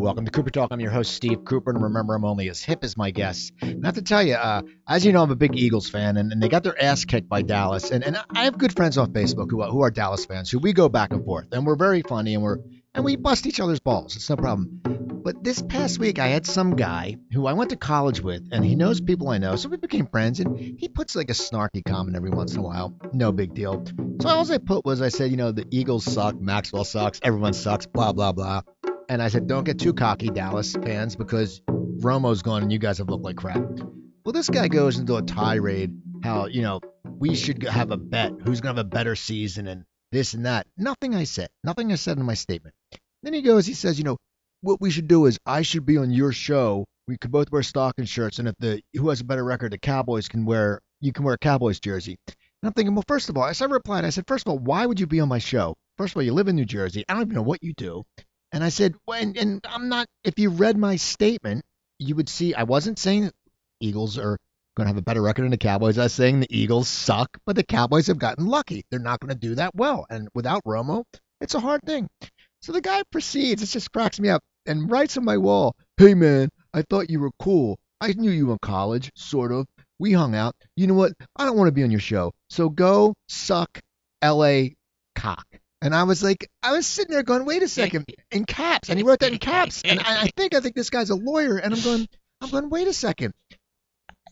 welcome to Cooper Talk. I'm your host, Steve Cooper, and remember, I'm only as hip as my guests. Not to tell you, uh, as you know, I'm a big Eagles fan, and, and they got their ass kicked by Dallas. And, and I have good friends on Facebook who are, who are Dallas fans, who we go back and forth, and we're very funny, and we're and we bust each other's balls. It's no problem. But this past week, I had some guy who I went to college with, and he knows people I know, so we became friends. And he puts like a snarky comment every once in a while. No big deal. So all I put was I said, you know, the Eagles suck, Maxwell sucks, everyone sucks, blah blah blah. And I said, don't get too cocky, Dallas fans, because Romo's gone and you guys have looked like crap. Well, this guy goes into a tirade how you know we should have a bet who's gonna have a better season and this and that. Nothing I said. Nothing I said in my statement. Then he goes, he says, you know, what we should do is I should be on your show. We could both wear stocking shirts, and if the who has a better record, the Cowboys can wear you can wear a Cowboys jersey. And I'm thinking, well, first of all, as I replied, I said, first of all, why would you be on my show? First of all, you live in New Jersey. I don't even know what you do. And I said, well, and, and I'm not. If you read my statement, you would see I wasn't saying Eagles are going to have a better record than the Cowboys. I was saying the Eagles suck, but the Cowboys have gotten lucky. They're not going to do that well, and without Romo, it's a hard thing. So the guy proceeds, it just cracks me up, and writes on my wall, Hey man, I thought you were cool. I knew you in college, sort of. We hung out. You know what? I don't want to be on your show. So go suck LA cock. And I was like, I was sitting there going, wait a second, in caps. And he wrote that in caps. And I, I think, I think this guy's a lawyer. And I'm going, I'm going, wait a second.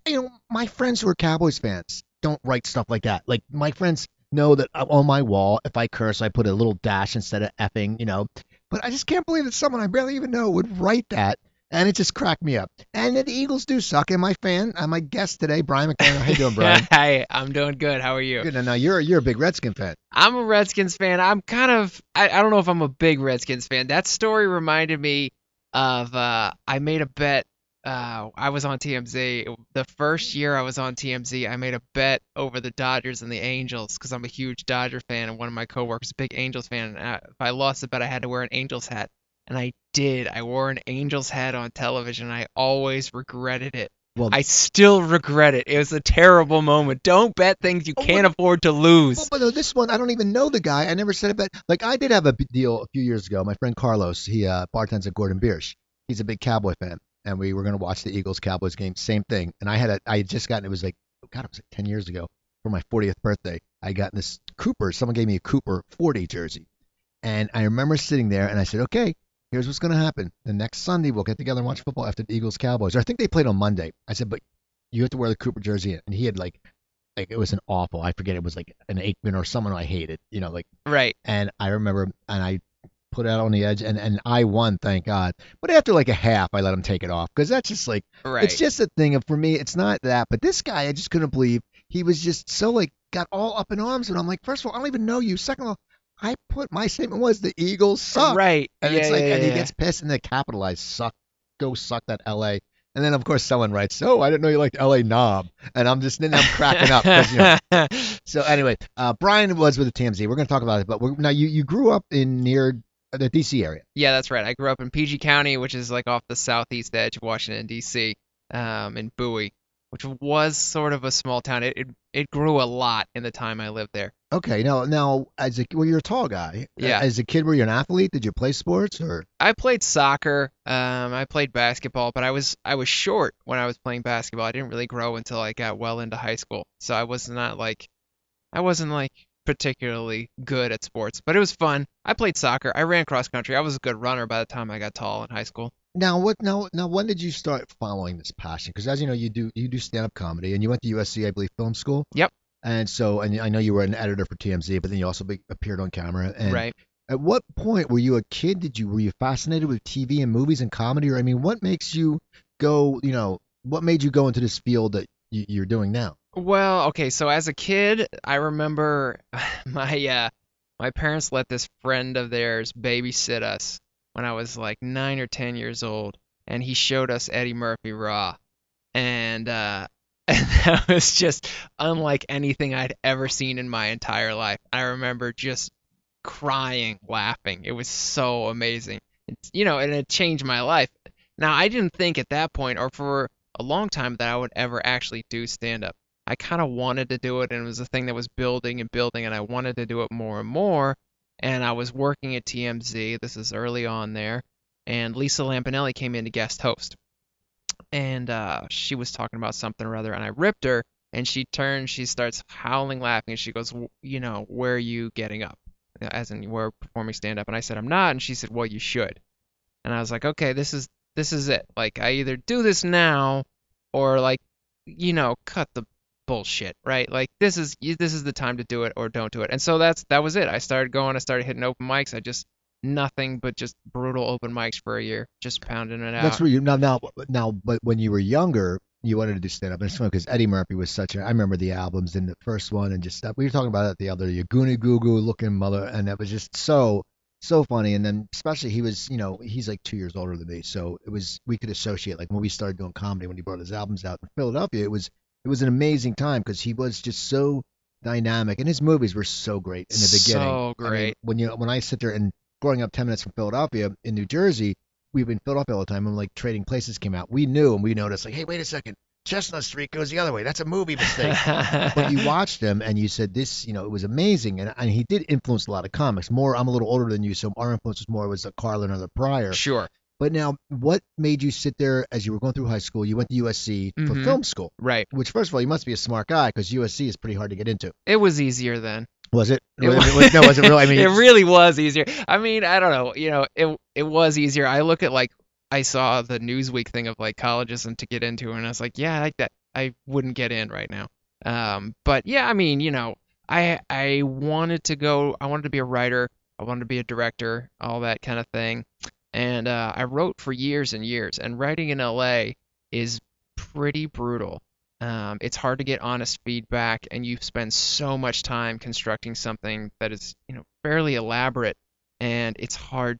You know, my friends who are Cowboys fans don't write stuff like that. Like my friends know that on my wall, if I curse, I put a little dash instead of effing, you know. But I just can't believe that someone I barely even know would write that. And it just cracked me up. And the Eagles do suck. And my fan, uh, my guest today, Brian McDonough. How you doing, Brian? Hi, I'm doing good. How are you? Good. Now you're you're a big Redskin fan. I'm a Redskins fan. I'm kind of I, I don't know if I'm a big Redskins fan. That story reminded me of uh, I made a bet uh, I was on TMZ. The first year I was on TMZ, I made a bet over the Dodgers and the Angels because I'm a huge Dodger fan, and one of my coworkers is a big Angels fan. And I, if I lost the bet, I had to wear an Angels hat, and I did. I wore an Angels hat on television. I always regretted it. Well, I still regret it. It was a terrible moment. Don't bet things you Oh, can't what- afford to lose. Well, but this one, I don't even know the guy. I never said it, but like I did have a deal a few years ago. My friend Carlos, he uh, bartends at Gordon Biersch. He's a big Cowboy fan, and we were going to watch the Eagles Cowboys game. Same thing. And I had a, I had just gotten it was like, God, it was like 10 years ago for my 40th birthday. I got this Cooper. Someone gave me a Cooper 40 jersey, and I remember sitting there and I said, okay, here's what's going to happen. The next Sunday we'll get together and watch football after the Eagles Cowboys. Or I think they played on Monday. I said, but you have to wear the Cooper jersey, and he had like like it was an awful. I forget it was like an Aikman or someone I hated, you know, like. Right. And I remember, and I put it out on the edge, and and I won, thank God. But after like a half, I let him take it off because that's just like Right. it's just a thing of for me. It's not that, but this guy, I just couldn't believe he was just so like got all up in arms, and I'm like, first of all, I don't even know you. Second of all, I put my statement was the Eagles suck, Right. and yeah, it's like, yeah, and he gets pissed and they capitalize suck, go suck that L.A. And then of course someone writes, "Oh, I didn't know you liked L.A. Knob," and I'm just then I'm cracking up you know, so anyway, uh, Brian was with the TMZ. We're going to talk about it, but we're, now you you grew up in near the DC area. Yeah, that's right. I grew up in PG County, which is like off the southeast edge of Washington D.C. Um, in Bowie, which was sort of a small town. It, it it grew a lot in the time I lived there. Okay, now now as a well, you're a tall guy. Yeah. As a kid, were you an athlete? Did you play sports or? I played soccer. Um, I played basketball, but I was I was short when I was playing basketball. I didn't really grow until I got well into high school, so I was not like I wasn't like particularly good at sports, but it was fun. I played soccer. I ran cross country. I was a good runner by the time I got tall in high school. Now what? Now now when did you start following this passion? Because as you know, you do you do stand up comedy, and you went to USC, I believe, film school. Yep. And so, and I know you were an editor for TMZ, but then you also be, appeared on camera. And right. At what point were you a kid? Did you were you fascinated with TV and movies and comedy, or I mean, what makes you go? You know, what made you go into this field that you, you're doing now? Well, okay, so as a kid, I remember my uh my parents let this friend of theirs babysit us when I was like 9 or 10 years old, and he showed us Eddie Murphy Raw. And uh and that was just unlike anything I'd ever seen in my entire life. I remember just crying, laughing. It was so amazing. It's, you know, and it changed my life. Now, I didn't think at that point or for a long time that I would ever actually do stand up. I kind of wanted to do it, and it was a thing that was building and building, and I wanted to do it more and more. And I was working at TMZ. This is early on there, and Lisa Lampanelli came in to guest host, and uh, she was talking about something or other, and I ripped her, and she turns, she starts howling, laughing, and she goes, "W- you know, where are you getting up? As in, we're performing stand up, and I said, I'm not, and she said, well, you should, and I was like, okay, this is this is it. Like, I either do this now, or like, you know, cut the bullshit, right? Like this is this is the time to do it or don't do it. And so that's that was it. I started going, I started hitting open mics. I just nothing but just brutal open mics for a year, just pounding it out. That's where you now now now. But when you were younger, you wanted to do stand up, and it's funny because Eddie Murphy was such a. I remember the albums and the first one, and just stuff. We were talking about it the other, your Goonie Goo Goo looking mother, and that was just so so funny. And then especially he was, you know, he's like two years older than me, so it was we could associate. Like when we started doing comedy, when he brought his albums out in Philadelphia, it was it was an amazing time because he was just so dynamic, and his movies were so great in the beginning. So I mean, great. when you when I sit there and growing up 10 minutes from Philadelphia in New Jersey, we've been in Philadelphia all the time. And like Trading Places came out, we knew and we noticed like, hey, wait a second, Chestnut Street goes the other way. That's a movie mistake. but you watched him and you said this, you know, it was amazing. And, and he did influence a lot of comics. More, I'm a little older than you, so our influence was more was the Carlin or the Pryor. sure. But now, what made you sit there as you were going through high school? You went to USC for Mhm. film school, Right. which first of all, you must be a smart guy because USC is pretty hard to get into. It was easier then. Was it? It Was was- no, was it really? I mean, it really was easier. I mean, I don't know. You know, it it was easier. I look at like I saw the Newsweek thing of like colleges and to get into, and I was like, yeah, like that. I wouldn't get in right now. Um, but yeah, I mean, you know, I I wanted to go. I wanted to be a writer. I wanted to be a director, all that kind of thing. And uh, I wrote for years and years. And writing in LA is pretty brutal. Um, it's hard to get honest feedback, and you spend so much time constructing something that is, you know, fairly elaborate, and it's hard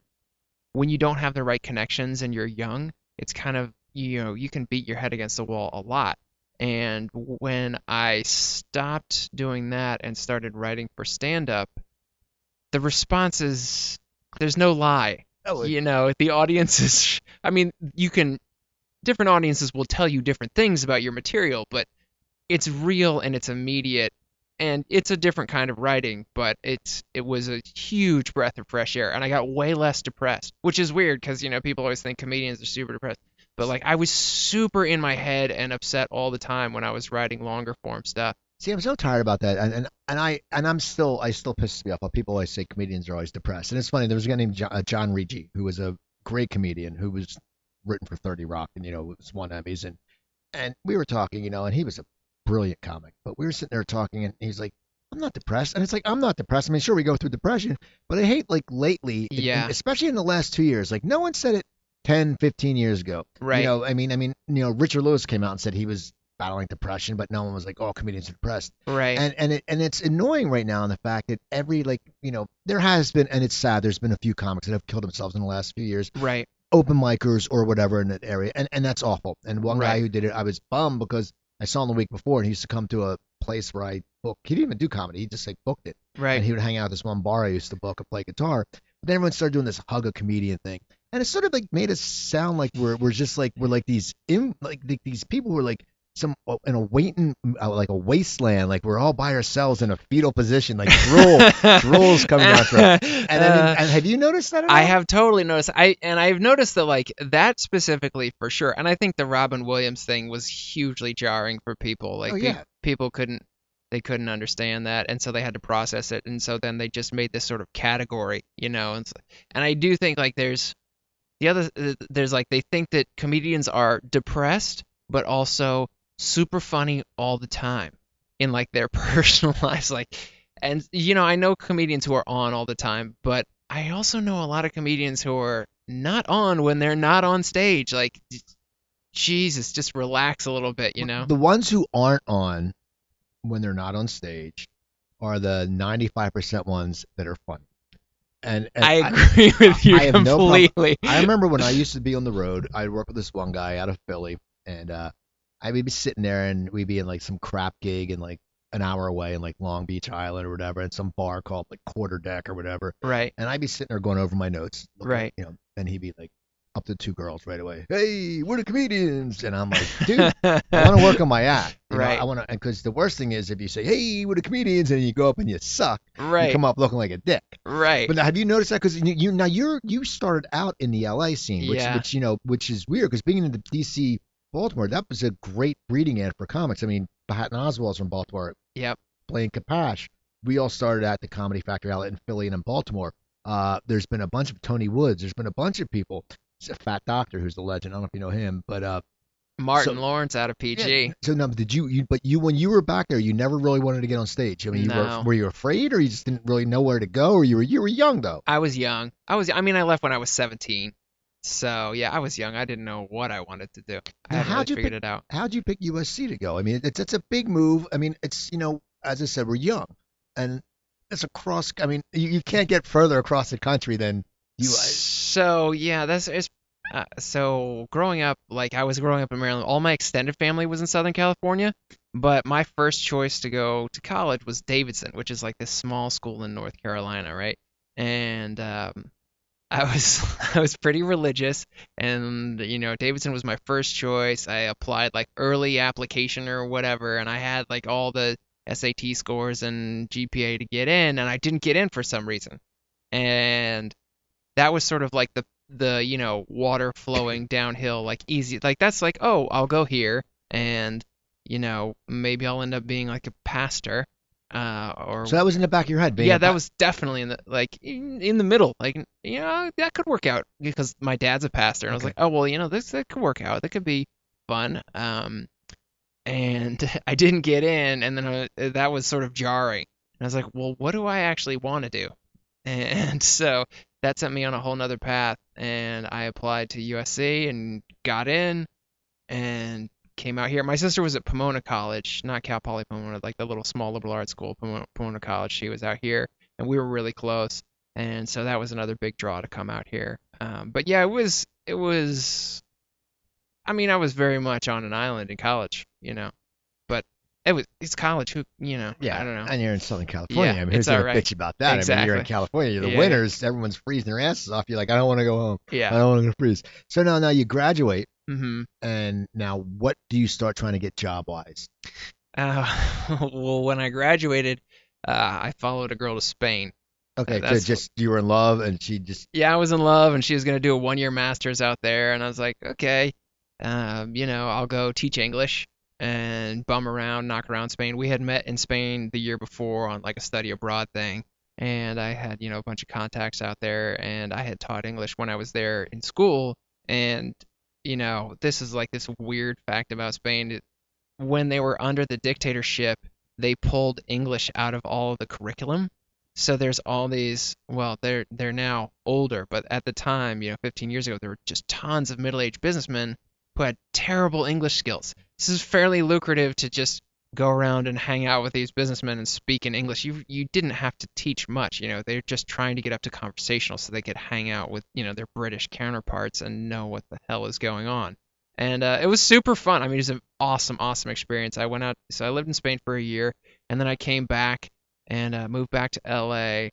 when you don't have the right connections and you're young. It's kind of, you know, you can beat your head against the wall a lot. And when I stopped doing that and started writing for stand-up, the response is there's no lie. Oh, You know, the audience is, I mean, you can different audiences will tell you different things about your material, but it's real and it's immediate and it's a different kind of writing, but it's it was a huge breath of fresh air and I got way less depressed, which is weird cuz you know people always think comedians are super depressed. But like I was super in my head and upset all the time when I was writing longer form stuff. See, I'm so tired about that, and and, and I and I'm still I still pisses me off. People always say comedians are always depressed, and it's funny. There was a guy named John, uh, John who was a great comedian who was written for 30 Rock, and you know it was won Emmys, and and we were talking, you know, and he was a brilliant comic, but we were sitting there talking, and he's like, I'm not depressed, and it's like I'm not depressed. I mean, sure we go through depression, but I hate like lately, Yeah. especially in the last two years, like no one said it 10, 15 years ago. Right. You know, I mean, I mean, you know, Richard Lewis came out and said he was battling depression, but no one was like, oh, comedians are depressed Right. and and it and it's annoying right now in the fact that every like you know there has been and it's sad there's been a few comics that have killed themselves in the last few years right. Open micers or whatever in that area and and that's awful. And one guy who did it I was bummed because I saw him the week before and he used to come to a place where I booked he didn't even do comedy he just like booked it. Right. and he would hang out at this one bar I used to book and play guitar. But then everyone started doing this hug a comedian thing. And it sort of like made us sound like we're we're just like we're like these in like th- these people who are like some in a waiting uh, like a wasteland like we're all by ourselves in a fetal position like drool drool's coming down through and, then, Uh, and have you noticed that at I have totally noticed. I and I've noticed that like that specifically for sure. And I think the Robin Williams thing was hugely jarring for people. Like Oh, pe- yeah. people couldn't they couldn't understand that, and so they had to process it, and so then they just made this sort of category, you know. And and I do think like there's the other uh, there's like they think that comedians are depressed, but also super funny all the time in like their personal lives, like. And you know, I know comedians who are on all the time, but I also know a lot of comedians who are not on when they're not on stage. Like, Jesus, just relax a little bit, you know? The ones who aren't on when they're not on stage are the 95% ones that are funny. And, and I agree with you I have no completely. I remember when I used to be on the road, I'd work with this one guy out of Philly, and uh, I would be sitting there and we'd be in like some crap gig in like an hour away in like Long Beach Island or whatever, at some bar called like Quarter Deck or whatever. Right. And I'd be sitting there going over my notes, looking Right. You know, and he'd be like, up to two girls right away. Hey, we're the comedians, and I'm like, dude, I want to work on my act. You know, Right. I want to, because the worst thing is if you say, hey, we're the comedians, and you go up and you suck, Right. you come up looking like a dick. right. But now, have you noticed that? Because you, you now you're you started out in the LA scene, which Yeah. which you know which is weird because being in the DC Baltimore, that was a great breeding end for comics. I mean, Patton Oswalt's from Baltimore, Yep. Blaine Capatch. We all started at the Comedy Factory outlet in Philly and in Baltimore. Uh, there's been a bunch of Tony Woods. There's been a bunch of people. There's a Fat Doctor who's the legend. I don't know if you know him, but uh, Martin so- Lawrence out of PG. so now did you, you? But you when you were back there, you never really wanted to get on stage. I mean, you No. were were you afraid, or you just didn't really know where to go, or you were you were young though? I was young. I was. I mean, I left when I was 17. So yeah, I was young. I didn't know what I wanted to do. I Now, how'd really you figured pick- it out. how'd you pick USC to go? I mean, it's it's a big move. I mean, it's you know, as I said, we're young, and it's across. I mean, you, you can't get further across the country than you. So yeah, that's it's. Uh, so growing up, like I was growing up in Maryland, all my extended family was in Southern California, but my first choice to go to college was Davidson, which is like this small school in North Carolina, right? And um, I was I was pretty religious, and you know Davidson was my first choice. I applied like early application or whatever, and I had like all the SAT scores and GPA to get in, and I didn't get in for some reason, and that was sort of like the the you know water flowing downhill like easy like that's like oh I'll go here and you know maybe I'll end up being like a pastor uh or So that was in the back of your head. Yeah that was definitely in the like in, in the middle. Like you know that could work out because my dad's a pastor and I was like oh well you know this that could work out. That could be fun. Um and I didn't get in and then I, that was sort of jarring. And I was like well what do I actually want to do? And so that sent me on a whole nother path and I applied to USC and got in and came out here. My sister was at Pomona College, not Cal Poly Pomona, like the little small liberal arts school, Pomona, Pomona College. She was out here and we were really close. And so that was another big draw to come out here. Um, but yeah, it was, it was, I mean, I was very much on an island in college, you know, but it was, it's college. Who, you know, Yeah, I don't know. and you're in Southern California. Yeah, I mean, who's it's gonna right. bitch about that? I mean, you're in Exactly. California. You're the Yeah. winters. Everyone's freezing their asses off. You're like, I don't want to go home. Yeah. I don't want to freeze. So now, now you graduate, hmm and now what do you start trying to get job wise? Uh, well, when I graduated, uh, I followed a girl to Spain. Okay, so just you were in love, and she just Yeah, I was in love, and she was gonna do a one-year master's out there, and I was like, okay, um, you know, I'll go teach English and bum around, knock around Spain. We had met in Spain the year before on like a study abroad thing, and I had, you know, a bunch of contacts out there, and I had taught English when I was there in school, and you know, this is like this weird fact about Spain. When they were under the dictatorship, they pulled English out of all of the curriculum. So there's all these. Well, they're they're now older, but at the time, you know, 15 years ago, there were just tons of middle-aged businessmen who had terrible English skills. This is fairly lucrative to just go around and hang out with these businessmen and speak in English. You you didn't have to teach much, you know. They're just trying to get up to conversational so they could hang out with, you know, their British counterparts and know what the hell is going on. And uh, it was super fun. I mean, it was an awesome, awesome experience. I went out, so I lived in Spain for a year, and then I came back and uh, moved back to LA,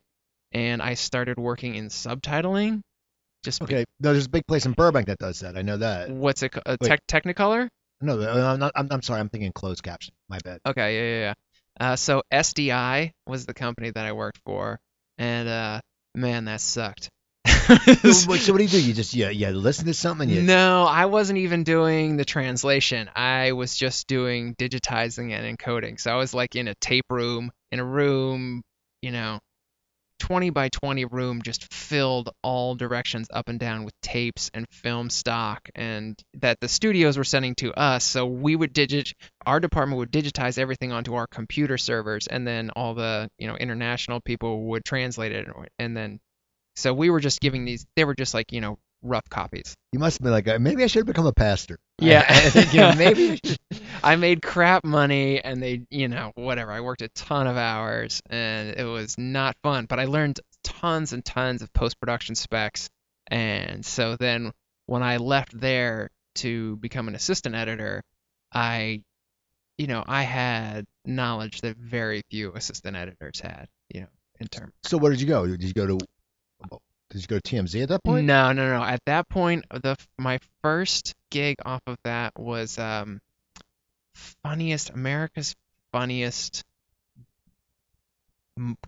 and I started working in subtitling. Just be- okay. No, there's a big place in Burbank that does that. I know that. what's it? Uh, Wait. tech Technicolor? No, I'm not. I'm, I'm sorry. I'm thinking closed caption. My bad. Okay, yeah, yeah, yeah. Uh, so SDI was the company that I worked for, and uh, man, that sucked. so, what, so what do you do? You just yeah yeah listen to something. You, No, I wasn't even doing the translation. I was just doing digitizing and encoding. So I was like in a tape room, in a room, you know, 20 by 20 room just filled all directions up and down with tapes and film stock and that the studios were sending to us. So we would digit our department would digitize everything onto our computer servers and then all the, you know, international people would translate it and then so we were just giving these they were just like, you know, rough copies. you must have been like maybe I should have become a pastor. Yeah. I, I think you know, maybe. I I made crap money and they, you know, whatever. I worked a ton of hours and it was not fun, but I learned tons and tons of post production specs. And so then when I left there to become an assistant editor, I, you know, I had knowledge that very few assistant editors had, you know, in terms. So where did you go? Did you go to? Did you go to TMZ at that point? No, no, no. At that point, the my first gig off of that was um, funniest America's funniest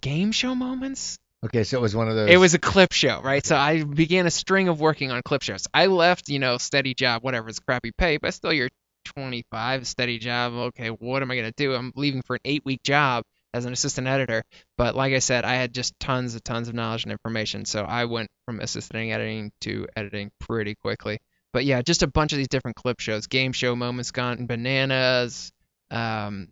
game show moments. Okay, so it was one of those. It was a clip show, right? So I began a string of working on clip shows. I left, you know, steady job, whatever, it's crappy pay, but still you're 25, steady job. Okay, what am I gonna do? I'm leaving for an eight week job as an assistant editor. But like I said, I had just tons and tons of knowledge and information, so I went from assistant editing to editing pretty quickly. But yeah, just a bunch of these different clip shows, game show moments gone bananas, um,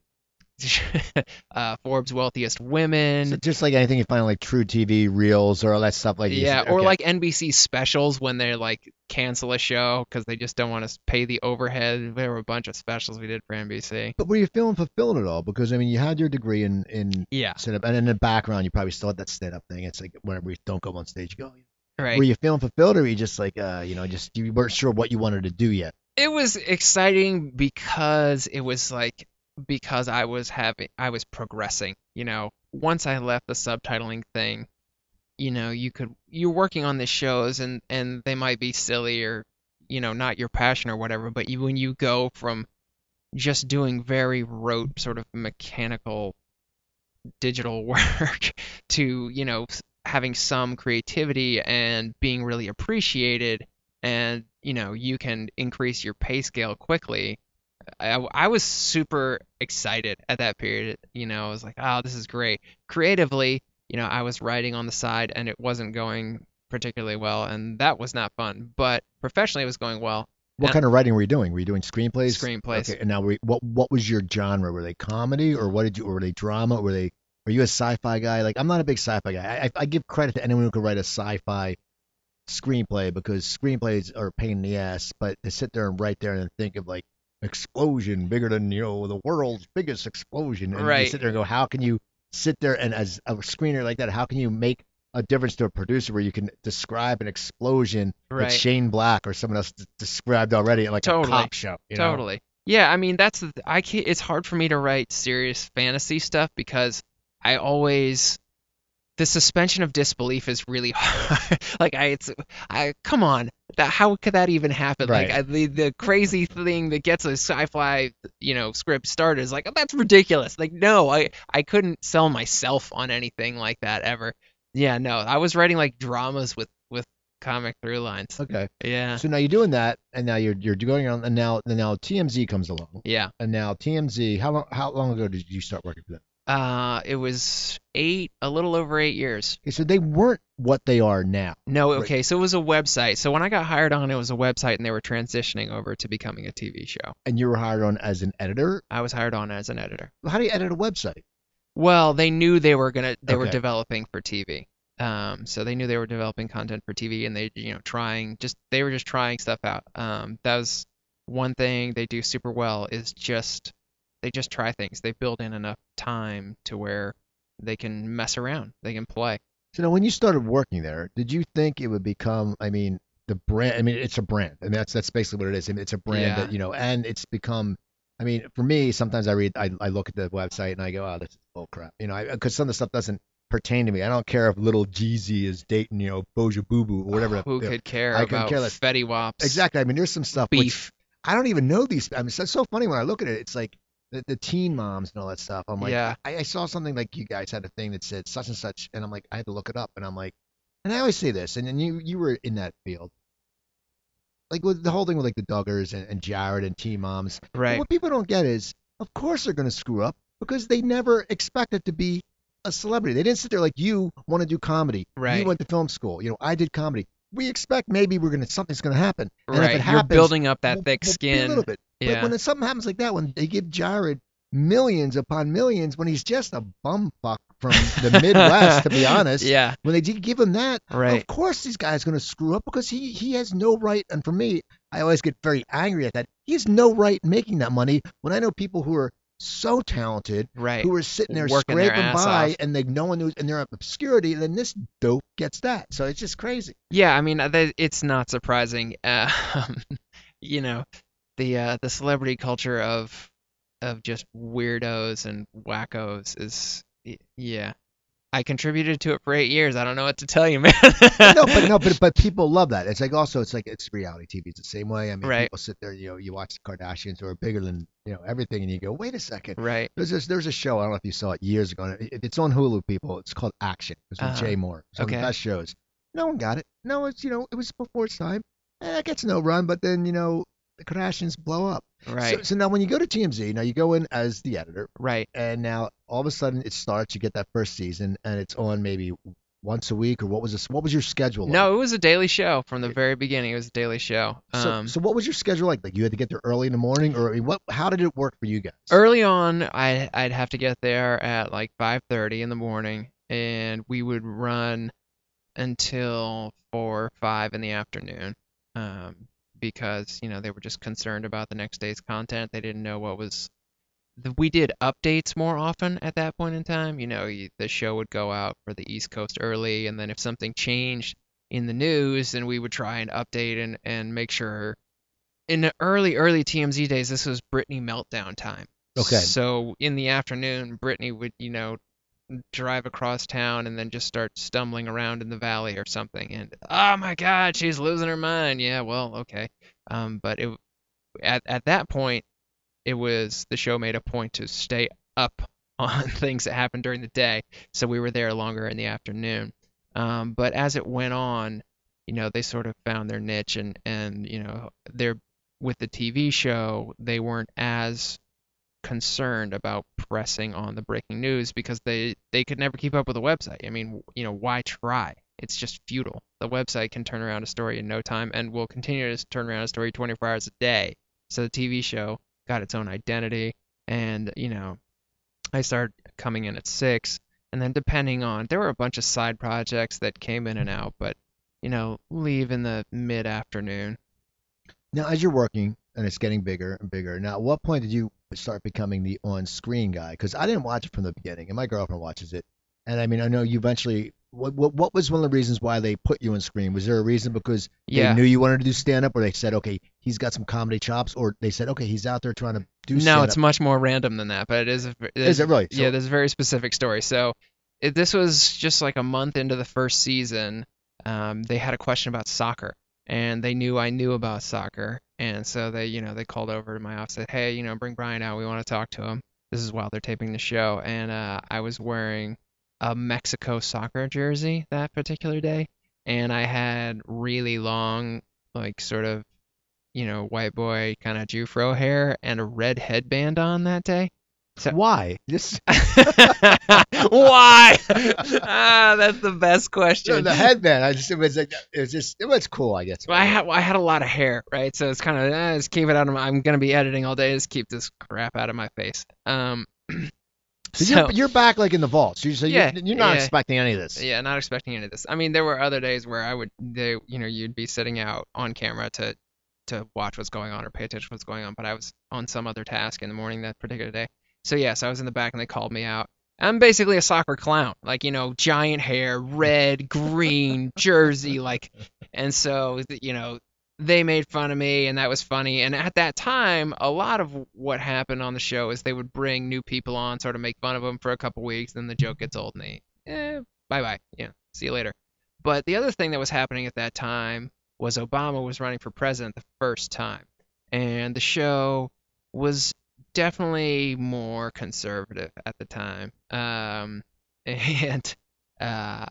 uh, Forbes wealthiest women. So just like anything you find on like truTV reels or all that stuff like yeah, okay. or like NBC specials when they're like cancel a show because they just don't want to pay the overhead. There were a bunch of specials we did for NBC. But were you feeling fulfilled at all? Because I mean, you had your degree in in Yeah, stand up, and in the background, you probably still had that stand up thing. It's like whenever you don't go on stage, you go. right. Were you feeling fulfilled, or were you just like, uh, you know, just you weren't sure what you wanted to do yet? it was exciting because it was like because I was having I was progressing. You know, once I left the subtitling thing, you know, you could you're working on the shows and and they might be silly or you know not your passion or whatever, but you when you go from just doing very rote sort of mechanical digital work to you know having some creativity and being really appreciated and you know you can increase your pay scale quickly I, I was super excited at that period you know i was like oh this is great creatively you know i was writing on the side and it wasn't going particularly well and that was not fun but professionally it was going well What And- kind of writing were you doing? Were you doing screenplays? screenplays Okay, and now were you, what what was your genre? Were they comedy or what did you? Or were they drama? Were they? Were you a sci-fi guy? Like I'm not a big sci-fi guy. I, I, I give credit to anyone who could write a sci-fi screenplay because screenplays are a pain in the ass. But to sit there and write there and think of like explosion bigger than you know the world's biggest explosion, and you sit there and go, how can you sit there and as a screener like that, how can you make a difference to a producer where you can describe an explosion that Shane Black or someone else d- described already in like Totally. a cop show. You know? Totally. Yeah, I mean that's the I can't, it's hard for me to write serious fantasy stuff because I always the suspension of disbelief is really hard. like I it's I come on. That, how could that even happen? Right. Like I, the the crazy thing that gets a sci-fi, you know, script started is like, oh, that's ridiculous. Like no, I I couldn't sell myself on anything like that ever. Yeah, no. I was writing like dramas with with comic through lines. Okay. Yeah. So now you're doing that, and now you're you're going on, and now and now TMZ comes along, Yeah. and now TMZ. How long how long ago did you start working for them? Uh, it was eight, a little over eight years. Okay, so they weren't what they are now. No, Right. okay, so it was a website. So when I got hired on, it was a website, and they were transitioning over to becoming a TV show. and you were hired on as an editor. I was hired on as an editor. How do you edit a website? Well, they knew they were gonna, they were developing for TV. Um, so they knew they were developing content for TV, and they, you know, trying, just they were just trying stuff out. Um, that was one thing they do super well is just they just try things. They build in enough time to where they can mess around, they can play. So now, when you started working there, did you think it would become? I mean, the brand. I mean, it's a brand, and that's that's basically what it is. I mean, it's a brand Yeah. that you know, and it's become. I mean, for me, sometimes I read, I, I look at the website and I go, oh, this is bull crap, you know, because some of the stuff doesn't pertain to me. I don't care if little Jeezy is dating, you know, Boja Boo Boo or whatever. Oh, who you know. could care I about care less. Fetty Waps? Exactly. I mean, there's some stuff which Beef. I don't even know these. I mean, it's so funny when I look at it. It's like the, the teen moms and all that stuff. I'm like, Yeah. I, I saw something like you guys had a thing that said such and such, and I'm like, I had to look it up, and I'm like, and I always say this, and, and you you were in that field, like with the whole thing with like the Duggars and, and Jared and teen moms. Right. What people don't get is, of course they're gonna screw up because they never expected to be a celebrity. They didn't sit there like you want to do comedy. Right. You went to film school. You know, I did comedy. We expect maybe we're gonna something's gonna happen. And if right. it You're building up that we'll- thick we'll skin. A little bit. But Yeah. when something happens like that, when they give Jared millions upon millions, when he's just a bum fuck from the Midwest, to be honest, Yeah. when they did give him that, Right. of course these guys going to screw up because he he has no right. And for me, I always get very angry at that. He has no right making that money when I know people who are so talented Right. who are sitting there Working scraping by off. and they no one knows and they're in obscurity and then this dope gets that. So it's just crazy. Yeah. I mean, uh, it's not surprising. Uh, you know, the uh, the celebrity culture of of just weirdos and wackos is yeah. I contributed to it for eight years. I don't know what to tell you, man. no, but no, but but people love that. It's like also it's like it's reality TV. It's the same way. I mean, Right. people sit there, you know, you watch the Kardashians who are bigger than you know everything, and you go, wait a second. right. There's this, there's a show I don't know if you saw it years ago. it's on Hulu. People, it's called Action. It's with Uh-huh. Jay Mohr. It's one of the best shows. No one got it. No, it's you know it was before its time. Eh, it gets no run, but then you know the Kardashians blow up. Right. So, so now when you go to TMZ, now you go in as the editor, right. and now all of a sudden it starts. You get that first season, and it's on maybe once a week, or what was this? What was your schedule? No, like? it was a daily show from the very beginning. It was a daily show. So, Um, so what was your schedule like? Like you had to get there early in the morning, or I mean, what? How did it work for you guys? early on, I I'd have to get there at like 5:30 in the morning, and we would run until four or five in the afternoon. Um, because you know they were just concerned about the next day's content. They didn't know what was. We did updates more often at that point in time. You know, you, the show would go out for the East Coast early, and then if something changed in the news, then we would try and update and and make sure. In the early early TMZ days, this was Britney meltdown time. Okay. So in the afternoon, Brittany would, you know, drive across town and then just start stumbling around in the valley or something. And oh my God, she's losing her mind. Yeah, well, okay. Um, but it at at that point, it was the show made a point to stay up on things that happened during the day, so we were there longer in the afternoon. Um, but as it went on, you know, they sort of found their niche and and you know, they're with the TV show, they weren't as concerned about pressing on the breaking news because they they could never keep up with the website. I mean, you know, why try? It's just futile. The website can turn around a story in no time and will continue to turn around a story 24 hours a day. So the TV show got its own identity and, you know, I started coming in at 6 and then depending on there were a bunch of side projects that came in and out, but you know, leave in the mid-afternoon. Now, as you're working and it's getting bigger and bigger, now at what point did you start becoming the on-screen guy? Because I didn't watch it from the beginning, and my girlfriend watches it. And I mean, I know you eventually. What, what what was one of the reasons why they put you on screen? Was there a reason because Yeah. they knew you wanted to do stand-up, or they said, okay, he's got some comedy chops, or they said, okay, he's out there trying to do No, stand-up? it's much more random than that, but it is. A, it Is it really? yeah, there's a very specific story. So, it, this was just like a month into the first season. Um, they had a question about soccer, and they knew I knew about soccer, and so they, you know, they called over to my office, said, "Hey, you know, bring Brian out. We want to talk to him." This is while they're taping the show, and uh, I was wearing a Mexico soccer jersey that particular day, and I had really long, like sort of, you know, white boy kind of Jufro hair and a red headband on that day. So- Why? This Why? ah, that's the best no, question. the headband. I just it was like it was just it was cool, I guess. Well, I had well, I had a lot of hair, right? So it's kind of eh, just keep it out of my. I'm gonna be editing all day. Just keep this crap out of my face. Um. So, so you're, you're back like in the vault. So, you, so Yeah, you're, you're not yeah. expecting any of this. yeah, not expecting any of this. I mean, there were other days where I would, they, you know, you'd be sitting out on camera to to watch what's going on or pay attention to what's going on, but I was on some other task in the morning that particular day. So yes, I was in the back and they called me out. I'm basically a soccer clown, like you know, giant hair, red, green jersey, like, and so you know, they made fun of me, and that was funny. And at that time, a lot of what happened on the show is they would bring new people on, sort of make fun of them for a couple weeks, then the joke gets old, and they, eh, bye bye, yeah, see you later. But the other thing that was happening at that time was Obama was running for president the first time, and the show was definitely more conservative at the time. Um, and uh,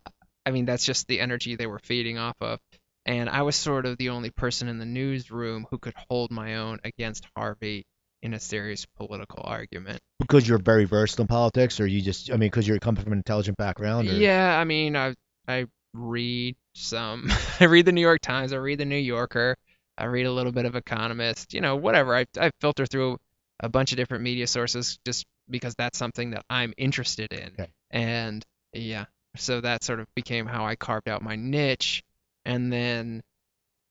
I mean that's just the energy they were feeding off of. And I was sort of the only person in the newsroom who could hold my own against Harvey in a serious political argument. Because you're very versed in politics, or you just, I mean, because you're coming from an intelligent background. Or... Yeah, I mean, I I read some. I read the New York Times. I read the New Yorker. I read a little bit of Economist. You know, whatever. I I filter through a bunch of different media sources just because that's something that I'm interested in. Okay. And yeah, so that sort of became how I carved out my niche. And then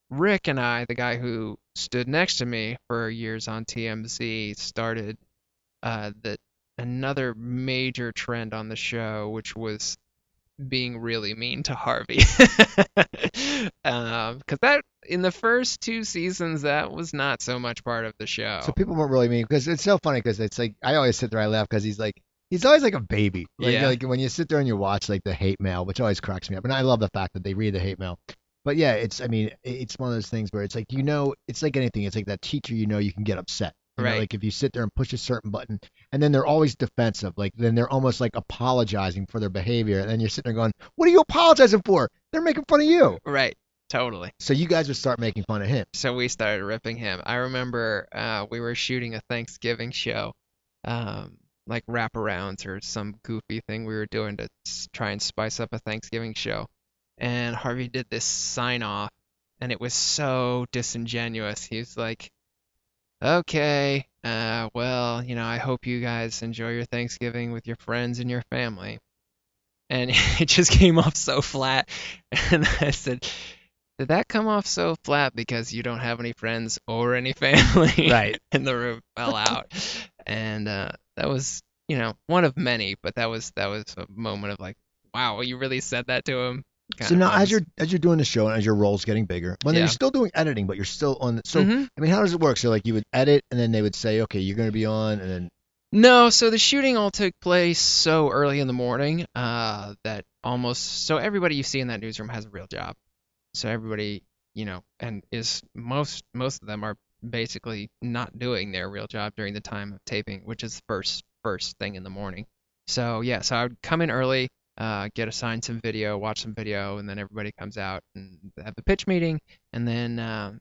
Rick and I, the guy who stood next to me for years on TMZ, started uh, the another major trend on the show, which was being really mean to Harvey. Um, because that in the first two seasons, that was not so much part of the show. So people weren't really mean because it's so funny because it's like I always sit there I laugh because he's like He's always like a baby. Like, Yeah. like when you sit there and you watch like the hate mail, which always cracks me up, and I love the fact that they read the hate mail. But yeah, it's I mean, it's one of those things where it's like you know, it's like anything. It's like that teacher you know you can get upset. You know, Right. like if you sit there and push a certain button, and then they're always defensive. Like then they're almost like apologizing for their behavior, and then you're sitting there going, "What are you apologizing for? They're making fun of you." Right. Totally. So you guys would start making fun of him. So we started ripping him. I remember uh, we were shooting a Thanksgiving show, um, like wraparounds or some goofy thing we were doing to try and spice up a Thanksgiving show. And Harvey did this sign off, and it was so disingenuous. He was like, "Okay, uh, well, you know, I hope you guys enjoy your Thanksgiving with your friends and your family." And it just came off so flat. And I said, did that come off so flat because you don't have any friends or any family? Right. and the room fell out. And uh, that was, you know, one of many, but that was that was a moment of like, wow, you really said that to him. So now, as you're as you're doing the show and as your role's getting bigger, when Yeah. you're still doing editing, but you're still on. So Mhm. I mean, how does it work? So like you would edit, and then they would say, okay, you're going to be on, and then No, so the shooting all took place so early in the morning uh, that almost so everybody you see in that newsroom has a real job. So everybody, you know, and is most most of them are basically not doing their real job during the time of taping, which is first first thing in the morning. So yeah, so I would come in early, uh, get assigned some video, watch some video, and then everybody comes out and have the pitch meeting, and then um,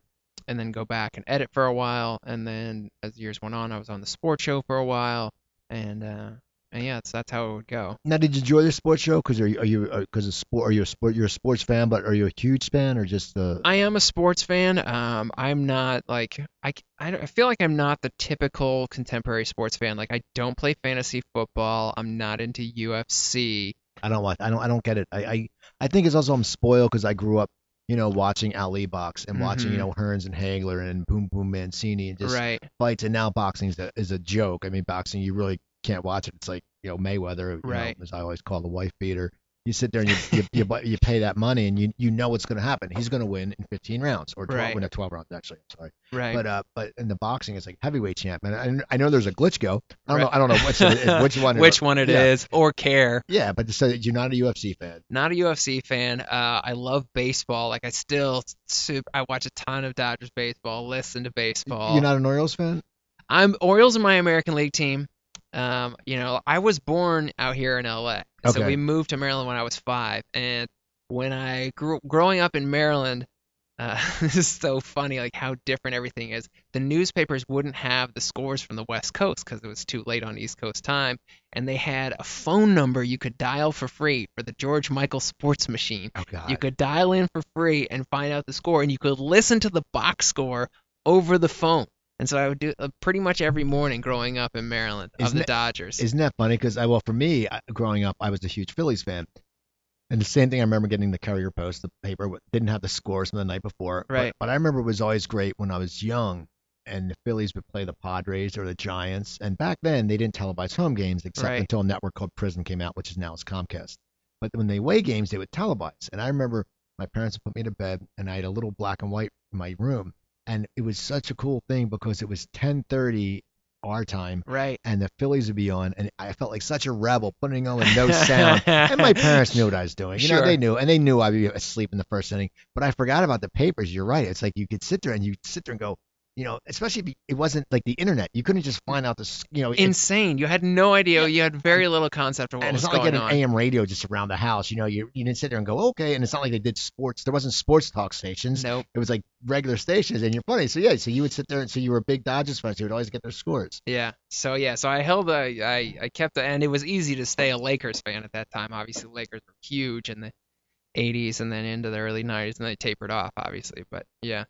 and then go back and edit for a while, and then as years went on, I was on the sports show for a while, and uh, and yeah, so that's how it would go. now did you enjoy the sports show? Because are you are you because of sport? Are you a sport? You're a sports fan, but are you a huge fan or just uh I am a sports fan. Um, I'm not like I, c- I don't- I feel like I'm not the typical contemporary sports fan. Like I don't play fantasy football. I'm not into UFC. I don't watch. I don't. I don't get it. I I, I think it's also I'm spoiled because I grew up, you know, watching Ali box and watching you Mhm. know Hearns and Hagler and Boom Boom Mancini and just right. fights. And now boxing is a, is a joke. I mean, boxing you really can't watch it. It's like you know Mayweather, you Right. know, as I always call the wife beater. You sit there and you you, you, you pay that money and you you know what's going to happen. He's going to win in 15 rounds or 12, Right. win at 12 rounds actually. I'm sorry. Right. But uh, but in the boxing, it's like heavyweight champ, and I, I know there's a Klitschko. I don't know. I don't know which it is, which one. it- Which one it is, yeah. or care. Yeah, but so you're not a UFC fan. Not a UFC fan. Uh, I love baseball. Like I still, sup- I watch a ton of Dodgers baseball. Listen to baseball. You're not an Orioles fan. I'm Orioles are my American League team. Um, you know, I was born out here in LA. So we moved to Maryland when I was five. And when I grew growing up in Maryland, uh, this is so funny, like how different everything is. The newspapers wouldn't have the scores from the West Coast because it was too late on East Coast time, and they had a phone number you could dial for free for the George Michael Sports Machine. Oh God. You could dial in for free and find out the score, and you could listen to the box score over the phone. And so I would do uh, pretty much every morning growing up in Maryland of Isn't the it- Dodgers. Isn't that funny? Because I well, for me, I, growing up, I was a huge Phillies fan, and the same thing. I remember getting the Courier Post, the paper didn't have the scores from the night before. Right. But, I remember it was always great when I was young, and the Phillies would play the Padres or the Giants, and back then they didn't televise home games except Right. until a network called PRISM came out, which is now is Comcast. But when they away games, they would televise, and I remember my parents would put me to bed, and I had a little black and white in my room, and it was such a cool thing because it was 10:30 our time right. and the Phillies would be on, and I felt like such a rebel putting on with no sound. and my parents knew what I was doing. You know, they knew, and they knew I'd be asleep in the first inning. But I forgot about the papers. You're right. It's like you could sit there and you sit there and go, you know, especially if it wasn't like the internet. You couldn't just find out this, you know, Insane. You had no idea. You had very little concept of what and was going on. it's not like going getting on. an AM radio just around the house. You know, you you didn't sit there and go, okay. And it's not like they did sports. There wasn't sports talk stations. Nope. It was like regular stations. And you're funny. So yeah, so you would sit there and so you were a big Dodgers fan. So you would always get their scores. Yeah. So yeah. So I held a. I I kept a, and it was easy to stay a Lakers fan at that time. Obviously, the Lakers were huge in the 80s and then into the early 90s, and they tapered off, obviously. But yeah.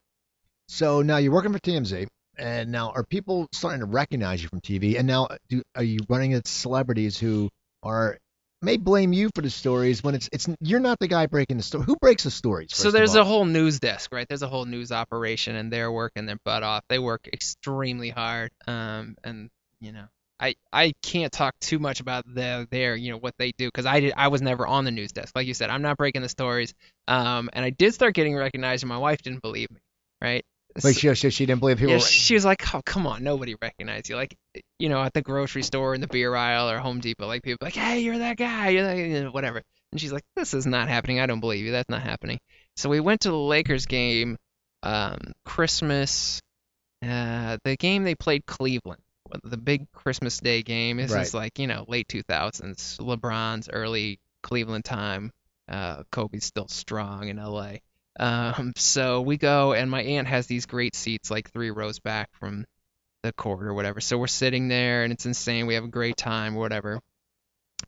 So now you're working for TMZ, and now are people starting to recognize you from TV? And now do, are you running at celebrities who are may blame you for the stories when it's it's you're not the guy breaking the story. Who breaks the stories? So there's a whole news desk, right? There's a whole news operation, and they're working their butt off. They work extremely hard, um, and you know, I I can't talk too much about their their you know what they do because I did I was never on the news desk. Like you said, I'm not breaking the stories. Um, and I did start getting recognized, and my wife didn't believe me, right? Like she, she, she didn't believe people yeah, were. she was like, "Oh, come on, nobody recognized you." Like, you know, at the grocery store, in the beer aisle, or Home Depot, like people like, "Hey, you're that guy," you're that, you know, whatever. And she's like, "This is not happening. I don't believe you. That's not happening." So we went to the Lakers game, um, Christmas, uh, the game they played Cleveland, the big Christmas Day game. This Right. is like you know late 2000s, LeBron's early Cleveland time. Uh, Kobe's still strong in LA. Um, so we go, and my aunt has these great seats, like three rows back from the court or whatever. So we're sitting there, and it's insane. We have a great time, whatever.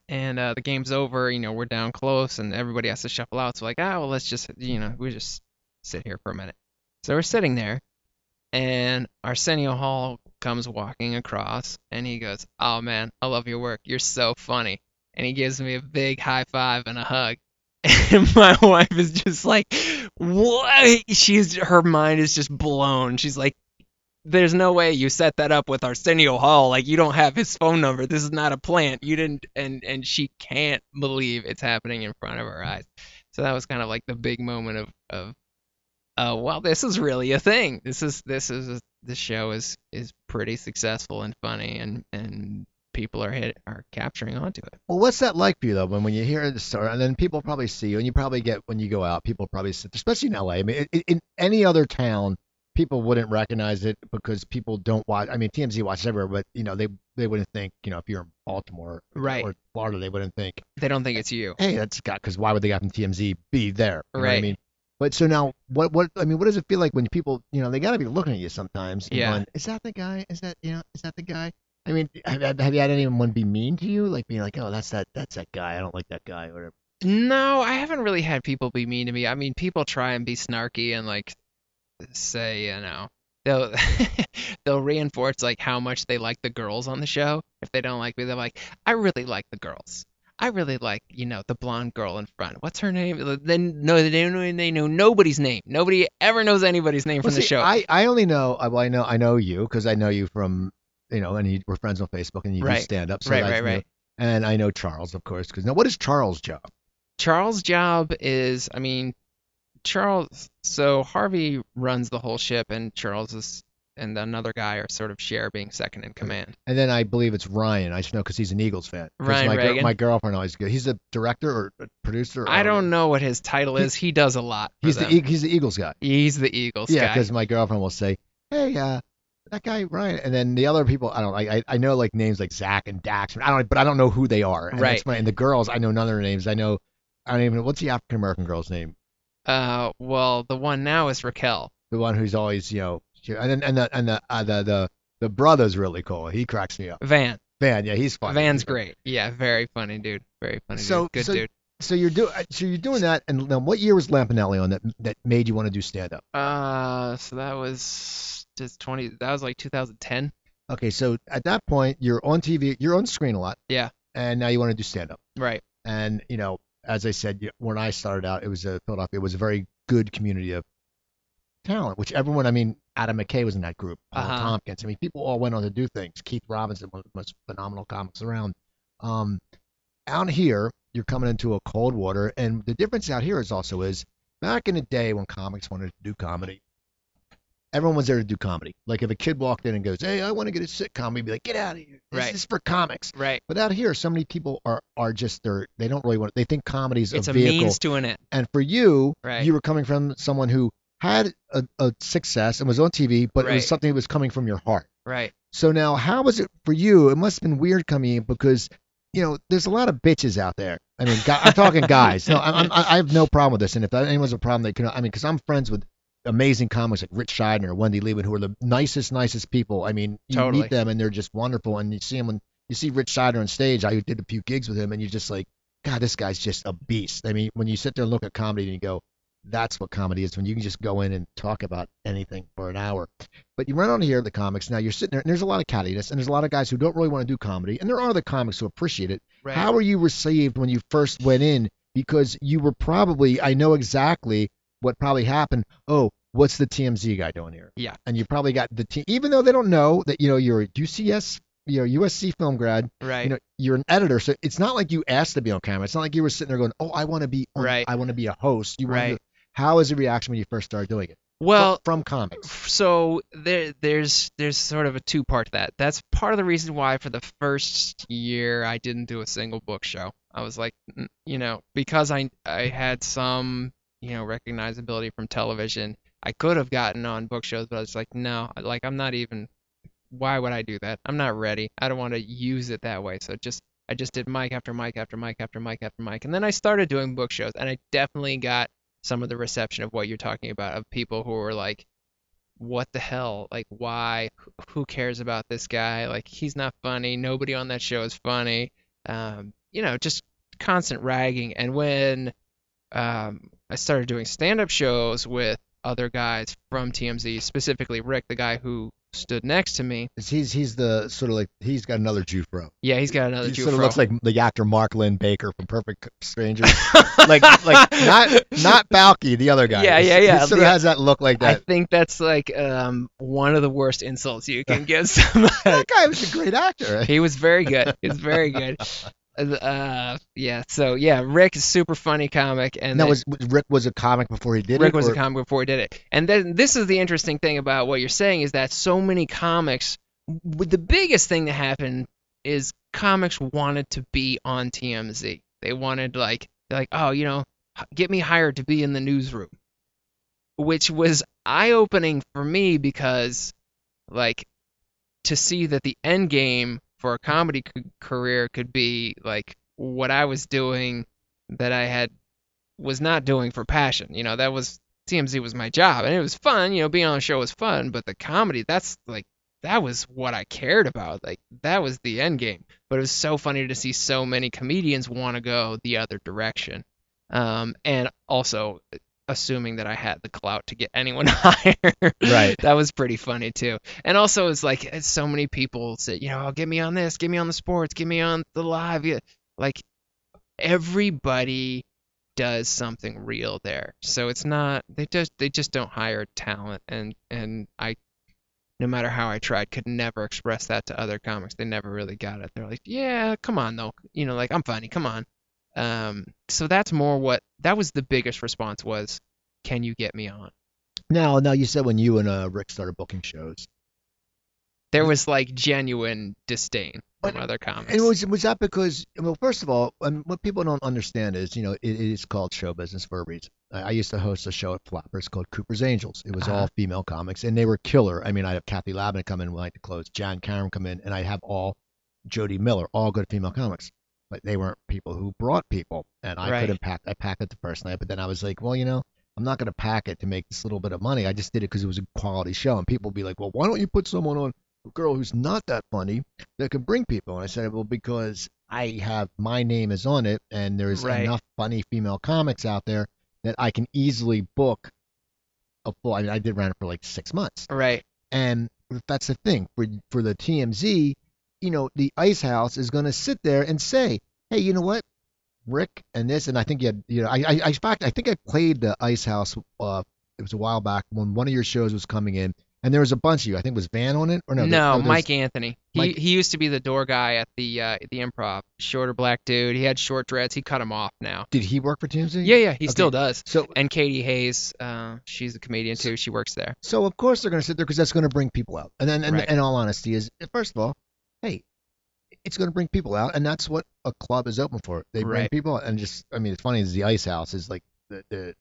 And uh, the game's over. You know, we're down close, and everybody has to shuffle out. So like, ah, well, let's just, you know, we just sit here for a minute. So we're sitting there, and Arsenio Hall comes walking across, and he goes, "Oh man, I love your work. You're so funny." And he gives me a big high five and a hug. And my wife is just like, what? She's her mind is just blown. She's like, there's no way you set that up with Arsenio Hall. Like you don't have his phone number. This is not a plant. You didn't. And and she can't believe it's happening in front of her eyes. So that was kind of like the big moment of of, uh, well, this is really a thing. This is this is this show is is pretty successful and funny and and people are hit are capturing onto it. Well, what's that like for you though? When when you hear the story, and then people probably see you, and you probably get when you go out, people probably sit, especially in LA. I mean, in, in any other town, people wouldn't recognize it because people don't watch. I mean, TMZ watches everywhere, but you know, they they wouldn't think, you know, if you're in Baltimore Right. or Florida, they wouldn't think, They don't think it's you. hey, that's got because why would the guy from TMZ be there? What I mean, but so now, what what I mean, what does it feel like when people, you know, they got to be looking at you sometimes? Yeah. going, is that the guy? Is that you know? Is that the guy? I mean, have, have you had anyone be mean to you, like being like, oh, that's that that's that guy. I don't like that guy, or whatever. No, I haven't really had people be mean to me. I mean, people try and be snarky and like say, you know, they'll they'll reinforce like how much they like the girls on the show. If they don't like me, they're like, I really like the girls. I really like, you know, the blonde girl in front. What's her name? Then no, they know they know nobody's name. Nobody ever knows anybody's name Well, from the show. I, I only know I- well, I know I know you because I know you from you know and you, we're friends on Facebook and you do stand up. So Right, right, new. right. And I know Charles, of course, because now what is Charles' job? Charles' job is, I mean, Charles. So Harvey runs the whole ship, and Charles is and another guy are sort of share being second in command. And then I believe it's Ryan. I just know because he's an Eagles fan. Ryan my, gir- Reagan. my girlfriend always goes. He's a director or a producer. I don't know what his title is. He does a lot. He's the them. E- he's the Eagles guy. He's the Eagles Yeah, because my girlfriend will say, "Hey, uh, that guy Ryan," and then the other people, I don't, I, I- know like names like Zach and Dax, I don't, but I don't know who they are. And Right. my- and the girls, I know none of their names. I know, I don't even. What's the African American girl's name? Uh, well, the one now is Raquel. The one who's always, you know, and then and the and the uh, the the the brother's really cool. He cracks me up. Van. Van, yeah, he's funny. Van's great. Yeah, very funny dude. Very funny So- dude. Good so- dude. So you're doing, so you're doing that, and then what year was Lampanelli on that that made you want to do stand up? Uh, so that was just 20. That was like 2010. Okay, so at that point you're on TV, you're on screen a lot. Yeah. And now you want to do stand up. Right. And you know, as I said, when I started out, it was a Philadelphia. It was a very good community of talent, which everyone. I mean, Adam McKay was in that group. Paul Uh-huh. Tompkins. I mean, people all went on to do things. Keith Robinson, one of the most phenomenal comics around. Um, out here, you're coming into a cold water, and the difference out here is also is back in the day when comics wanted to do comedy. Everyone was there to do comedy. Like if a kid walked in and goes, "Hey, I want to get a sitcom," we'd be like, "Get out of here! This Right. is for comics." Right. But out here, so many people are are just they're they don't really want. They think comedy's It's a a vehicle. means to an end. and for you, Right. you were coming from someone who had a, a success and was on TV, but it was something that was coming from your heart. Right. So now, how was it for you? It must have been weird coming in because, you know, there's a lot of bitches out there. I mean, I'm talking guys. No, I'm, I'm, I have no problem with this. And if anyone's a problem, they can. I mean, because I'm friends with amazing comics like Ritch Shydner, Wendy Liebman, who are the nicest, nicest people. I mean, you Totally. meet them and they're just wonderful. And you see them when you see Ritch Shydner on stage. I did a few gigs with him, and you're just like, God, this guy's just a beast. I mean, when you sit there and look at comedy and you go, that's what comedy is when you can just go in and talk about anything for an hour. But you run on here the comics. Now you're sitting there, and there's a lot of cattiness, and there's a lot of guys who don't really want to do comedy, and there are the comics who appreciate it. Right. How were you received when you first went in? Because you were probably, I know exactly what probably happened. Oh, what's the TMZ guy doing here? Yeah. And you probably got the team, even though they don't know that you know you're a UCS, you're a USC film grad. right. You know, you're an editor, so it's not like you asked to be on camera. It's not like you were sitting there going, "Oh, I want to be, on, Right. I want to be a host." You Right. to- how was the reaction when you first started doing it? Well, from, from comics? so there there's there's sort of a two part to that. That's part of the reason why for the first year I didn't do a single book show. I was like, you know, because I I had some you know recognizability from television. I could have gotten on book shows, but I was like, no, like I'm not even. Why would I do that? I'm not ready. I don't want to use it that way. So just I just did mic after mic after mic after mic after mic, and then I started doing book shows, and I definitely got some of the reception of what you're talking about of people who were like, what the hell? Like, why? Who cares about this guy? Like, he's not funny. Nobody on that show is funny. Um, you know, just constant ragging. And when um, I started doing stand-up shows with other guys from TMZ, specifically Rick, the guy who stood next to me. He's he's the sort of like he's got another Jufro. Yeah, he's got another He Jew sort of looks like the actor Mark Lynn Baker from Perfect Strangers. like like not not Balki, the other guy. Yeah, yeah, yeah. He yeah. sort of has that look like that. I think that's like um, one of the worst insults you can give somebody. that guy was a great actor. He was very good. He was very good. Uh, yeah. So yeah, Rick is super funny comic, and that was Rick was a comic before he did Rick it. was or- a comic before he did it. And then this is the interesting thing about what you're saying is that so many comics. The biggest thing that happened is comics wanted to be on TMZ. They wanted like like, oh, you know, get me hired to be in the newsroom, which was eye-opening for me because like to see that the end game for a comedy c- career could be like what I was doing that I had was not doing for passion. You know, that was TMZ was my job and it was fun, you know, being on the show was fun, but the comedy that's like that was what I cared about. Like that was the end game. But it was so funny to see so many comedians want to go the other direction. Um and also assuming that I had the clout to get anyone hired. Right. that was pretty funny too. And also it's like it's so many people say, you know, oh, get me on this, get me on the sports, get me on the live. Yeah. Like everybody does something real there. So it's not they just they just don't hire talent and and I no matter how I tried could never express that to other comics. They never really got it. They're like, "Yeah, come on though." You know, like I'm funny, come on. Um so that's more what that was the biggest response was, "Can you get me on?" Now, now you said when you and uh, Rick started booking shows, There was like genuine disdain from But- other comics. and was was that because? Well, first of all, um, what people don't understand is, you know, it, it is called show business for a reason. I, I used to host a show at Flappers called Cooper's Angels. It was Uh-huh. all female comics, and they were killer. I mean, I'd have Kathy Ladman come in when I like to close, Jan Cameron come in, and I'd have all Jody Miller, all good female comics. But they weren't people who brought people, and I Right. couldn't pack. I packed it the first night, but then I was like, well, you know, I'm not going to pack it to make this little bit of money. I just did it because it was a quality show, and people would be like, well, why don't you put someone on a girl who's not that funny that can bring people? And I said, well, because I have my name is on it, and there's Right. enough funny female comics out there that I can easily book a full. I mean, I did run it for like six months, right. and that's the thing for for the TMZ. You know, the Ice House is going to sit there and say, hey, you know what? Rick and this, and I think you had, you know, I, I, fact, I think I played the Ice House. Uh, it was a while back when one of your shows was coming in, and there was a bunch of you. I think was Van on it or no? No, there Mike Anthony. He Mike- he used to be the door guy at the uh, the Improv. Shorter black dude. He had short dreads. He cut him off now. Did he work for TMZ? Yeah, yeah, he Okay. still does. So, And Katie Hayes, uh, she's a comedian too. She works there. so of course they're going to sit there because that's going to bring people out. And then, and Right. in all honesty, is first of all, hey, it's going to bring people out, and that's what a club is open for. They bring Right. people, out, and just, I mean, it's funny is the Ice House is like the the.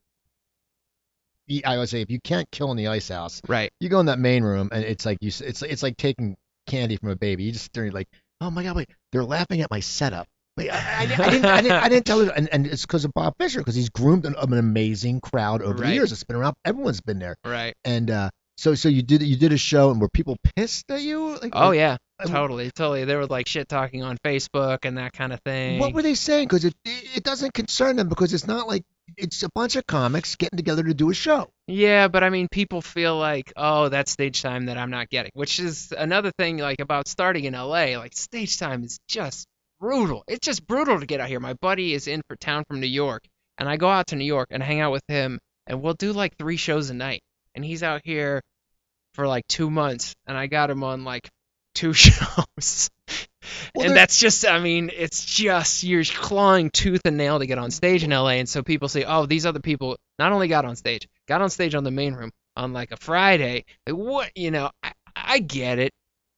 I would say if you can't kill in the Ice House, Right. you go in that main room and it's like you s- it's it's like taking candy from a baby. You just stare like, oh my god, wait, they're laughing at my setup. Wait, I, I, I didn't, I didn't, I didn't, tell you, and, and it's because of Bob Fisher because he's groomed an, an amazing crowd over the Right. years. It's been around, everyone's been there, Right. and uh, so so you did you did a show and were people pissed at you? Like, Oh yeah. Totally. Totally. They were like shit talking on Facebook and that kind of thing. What were they saying? Because it it doesn't concern them because it's not like it's a bunch of comics getting together to do a show. Yeah, but I mean, people feel like, oh, that's stage time that I'm not getting, which is another thing, like about starting in LA. Like stage time is just brutal. It's just brutal to get out here. My buddy is in for town from New York, and I go out to New York and hang out with him, and we'll do like three shows a night. And he's out here for like two months, and I got him on like two shows. Well, and that's just, I mean, it's just you're clawing tooth and nail to get on stage in LA, and so people say, oh, these other people not only got on stage, got on stage on the main room, on like a Friday. Like what, you know, I, I get it.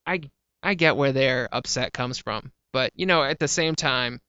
I I get where their upset comes from. But, you know, at the same time,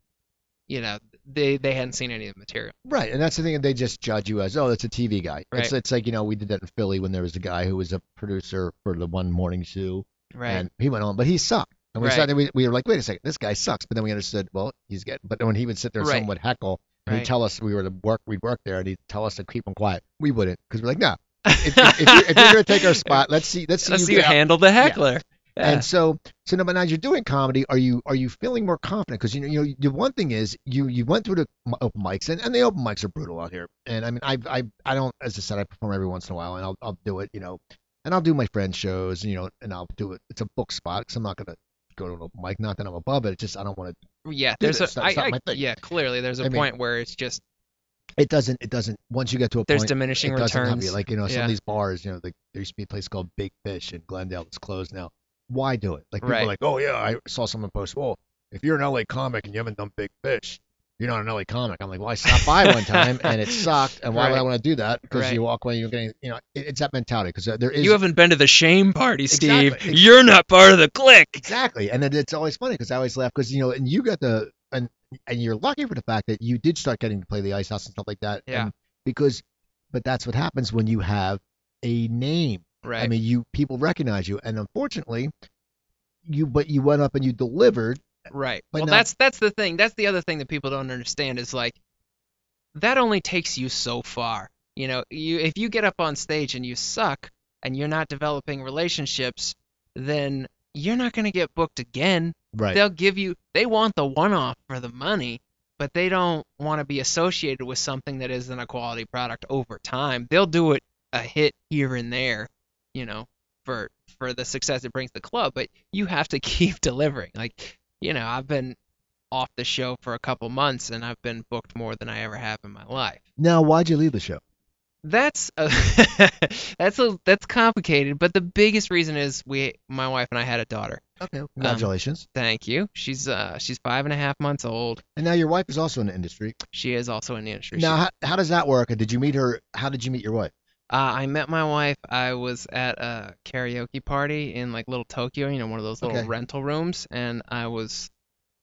you know, they they hadn't seen any of the material. Right, and that's the thing. They just judge you as, oh, that's a TV guy. It's Right. it's like you know we did that in Philly when there was a guy who was a producer for the one morning zoo, Right. and he went on, but he sucked. And we Right. sat there, we, we were like, wait a second, this guy sucks. But then we understood, well, he's getting. But when he would sit there, and Right. someone would heckle, and he'd tell us we were to work, we'd work there, and he'd tell us to keep him quiet. We wouldn't, because we're like, no. If, if, if, you're, if you're gonna take our spot, let's see, let's see Let's you see you handle the heckler. Yeah. And so, so now, but now you're doing comedy. Are you are you feeling more confident? Because you know, you know, the one thing is you you went through the open mics, and, and the open mics are brutal out here. And I mean, I I I don't, as I said, I perform every once in a while, and I'll I'll do it, you know, and I'll do my friends' shows, you know, and I'll do it. It's a book spot because I'm not gonna go to an open mic. Not that I'm above it. It's just I don't want to. yeah, there's this. a That's I, I- yeah, clearly there's a I mean- point where it's just It doesn't. It doesn't. Once you get to a there's point, diminishing it doesn't help returns. you. Like you know, some Yeah. of these bars, you know, like there used to be a place called Big Fish in Glendale that's closed now. Why do it? Like people are like, oh yeah, I saw someone post, well, if you're an LA comic and you haven't done Big Fish, you're not an LA comic. I'm like, well, I stopped by one time and it sucked, and why would I want to do that? Because Right. you walk away, you're getting, you know, it, it's that mentality. Because there is you haven't been to the shame party, Steve. Exactly. You're not part of the clique. Exactly, and it, it's always funny because I always laugh because you know, and you got the and and you're lucky for the fact that you did start getting to play the ice house and stuff like that. Yeah. And because, but that's what happens when you have a name. Right. I mean, you people recognize you, and unfortunately, you but you went up and you delivered. Right. But well, now- that's that's the thing. That's the other thing that people don't understand is like that only takes you so far. You know, you if you get up on stage and you suck and you're not developing relationships, then you're not going to get booked again. Right. They'll give you they want the one-off for the money, but they don't want to be associated with something that isn't a quality product over time. They'll do it a hit here and there, you know, for for the success it brings the club, but you have to keep delivering. Like, you know, I've been off the show for a couple months and I've been booked more than I ever have in my life. Now, why'd you leave the show? That's a, that's a that's complicated, but the biggest reason is we my wife and I had a daughter. Okay. Congratulations. Thank you. She's uh she's five and a half months old. and now your wife is also in the industry. She is also in the industry. Now, how, how does that work? Did you meet her? How did you meet your wife? Uh, I met my wife. I was at a karaoke party in like Little Tokyo, you know, one of those little Okay. rental rooms, and I was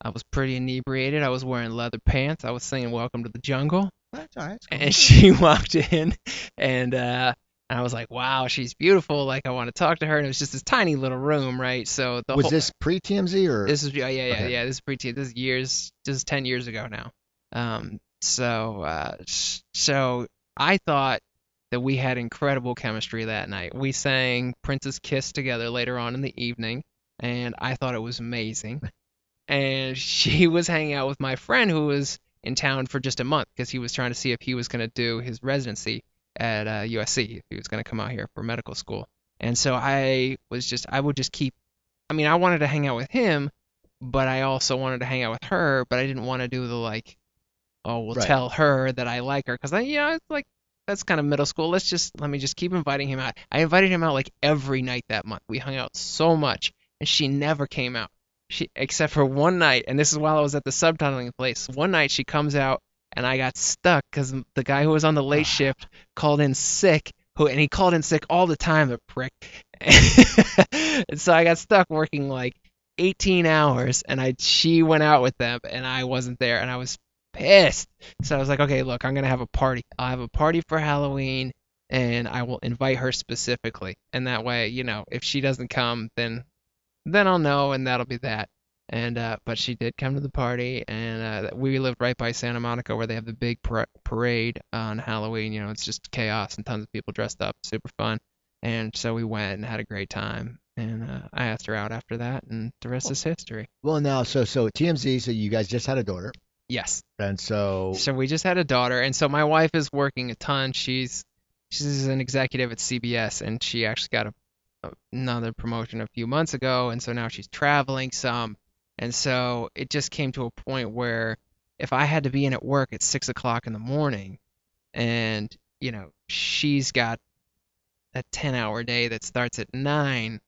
I was pretty inebriated. I was wearing leather pants. I was singing "Welcome to the Jungle," That's all right. cool. and she walked in, and uh, I was like, "Wow, she's beautiful. Like, I want to talk to her." And it was just this tiny little room, right? So the was whole this pre TMZ or? this is yeah yeah yeah Okay. yeah this is pretty this is years this is 10 years ago now um so uh s- so i thought that we had incredible chemistry that night. We sang princess kiss together later on in the evening and i thought it was amazing. And she was hanging out with my friend who was in town for just a month because he was trying to see if he was going to do his residency at uh, USC if he was going to come out here for medical school. And so I was just I would just keep I mean, I wanted to hang out with him, but I also wanted to hang out with her, but I didn't want to do the like, oh, we'll Right. tell her that I like her, because I, you know, it's like that's kind of middle school. Let's just let me just keep inviting him out. I invited him out like every night that month. We hung out so much, and she never came out. She except for one night, and this is while I was at the subtitling place. One night she comes out, and I got stuck because the guy who was on the late ah. shift called in sick. Who and he called in sick all the time, the prick. and so I got stuck working like 18 hours, and I she went out with them, and I wasn't there, and I was pissed. So I was like, okay, look, I'm gonna have a party. I'll have a party for Halloween, and I will invite her specifically, and that way, you know, if she doesn't come, then then I'll know, and that'll be that. And uh, but she did come to the party, and uh, we lived right by Santa Monica, where they have the big par- parade on Halloween. You know, it's just chaos and tons of people dressed up, super fun. And so we went and had a great time. And uh, I asked her out after that, and the rest is history. well, now, so so TMZ. So you guys just had a daughter, Yes. and so So we just had a daughter, and so my wife is working a ton. She's she's an executive at CBS, and she actually got a, another promotion a few months ago, and so now she's traveling some, and so it just came to a point where if I had to be in at work at six o'clock in the morning, and you know she's got a ten-hour day that starts at nine,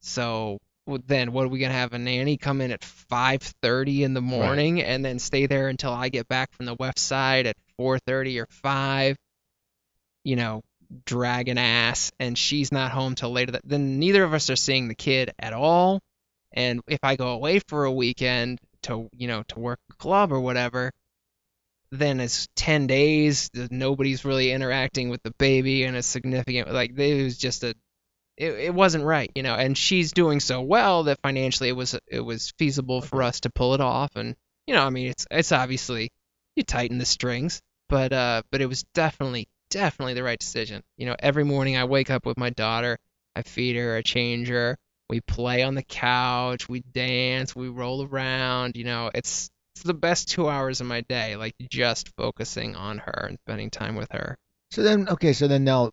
so then what are we gonna have a nanny come in at 5:30 in the morning and then stay there until I get back from the west side at 4:30 or 5? You know, dragging ass and she's not home till later that then neither of us are seeing the kid at all and if i go away for a weekend to you know to work a club or whatever then it's 10 days nobody's really interacting with the baby and it's significant like it was just a it, it wasn't right you know and she's doing so well that financially it was it was feasible for us to pull it off and you know i mean it's it's obviously you tighten the strings but uh but it was definitely definitely the right decision. You know, every morning I wake up with my daughter, I feed her, I change her, we play on the couch, we dance, we roll around. You know, it's it's the best two hours of my day, like just focusing on her and spending time with her. So then, okay, so then now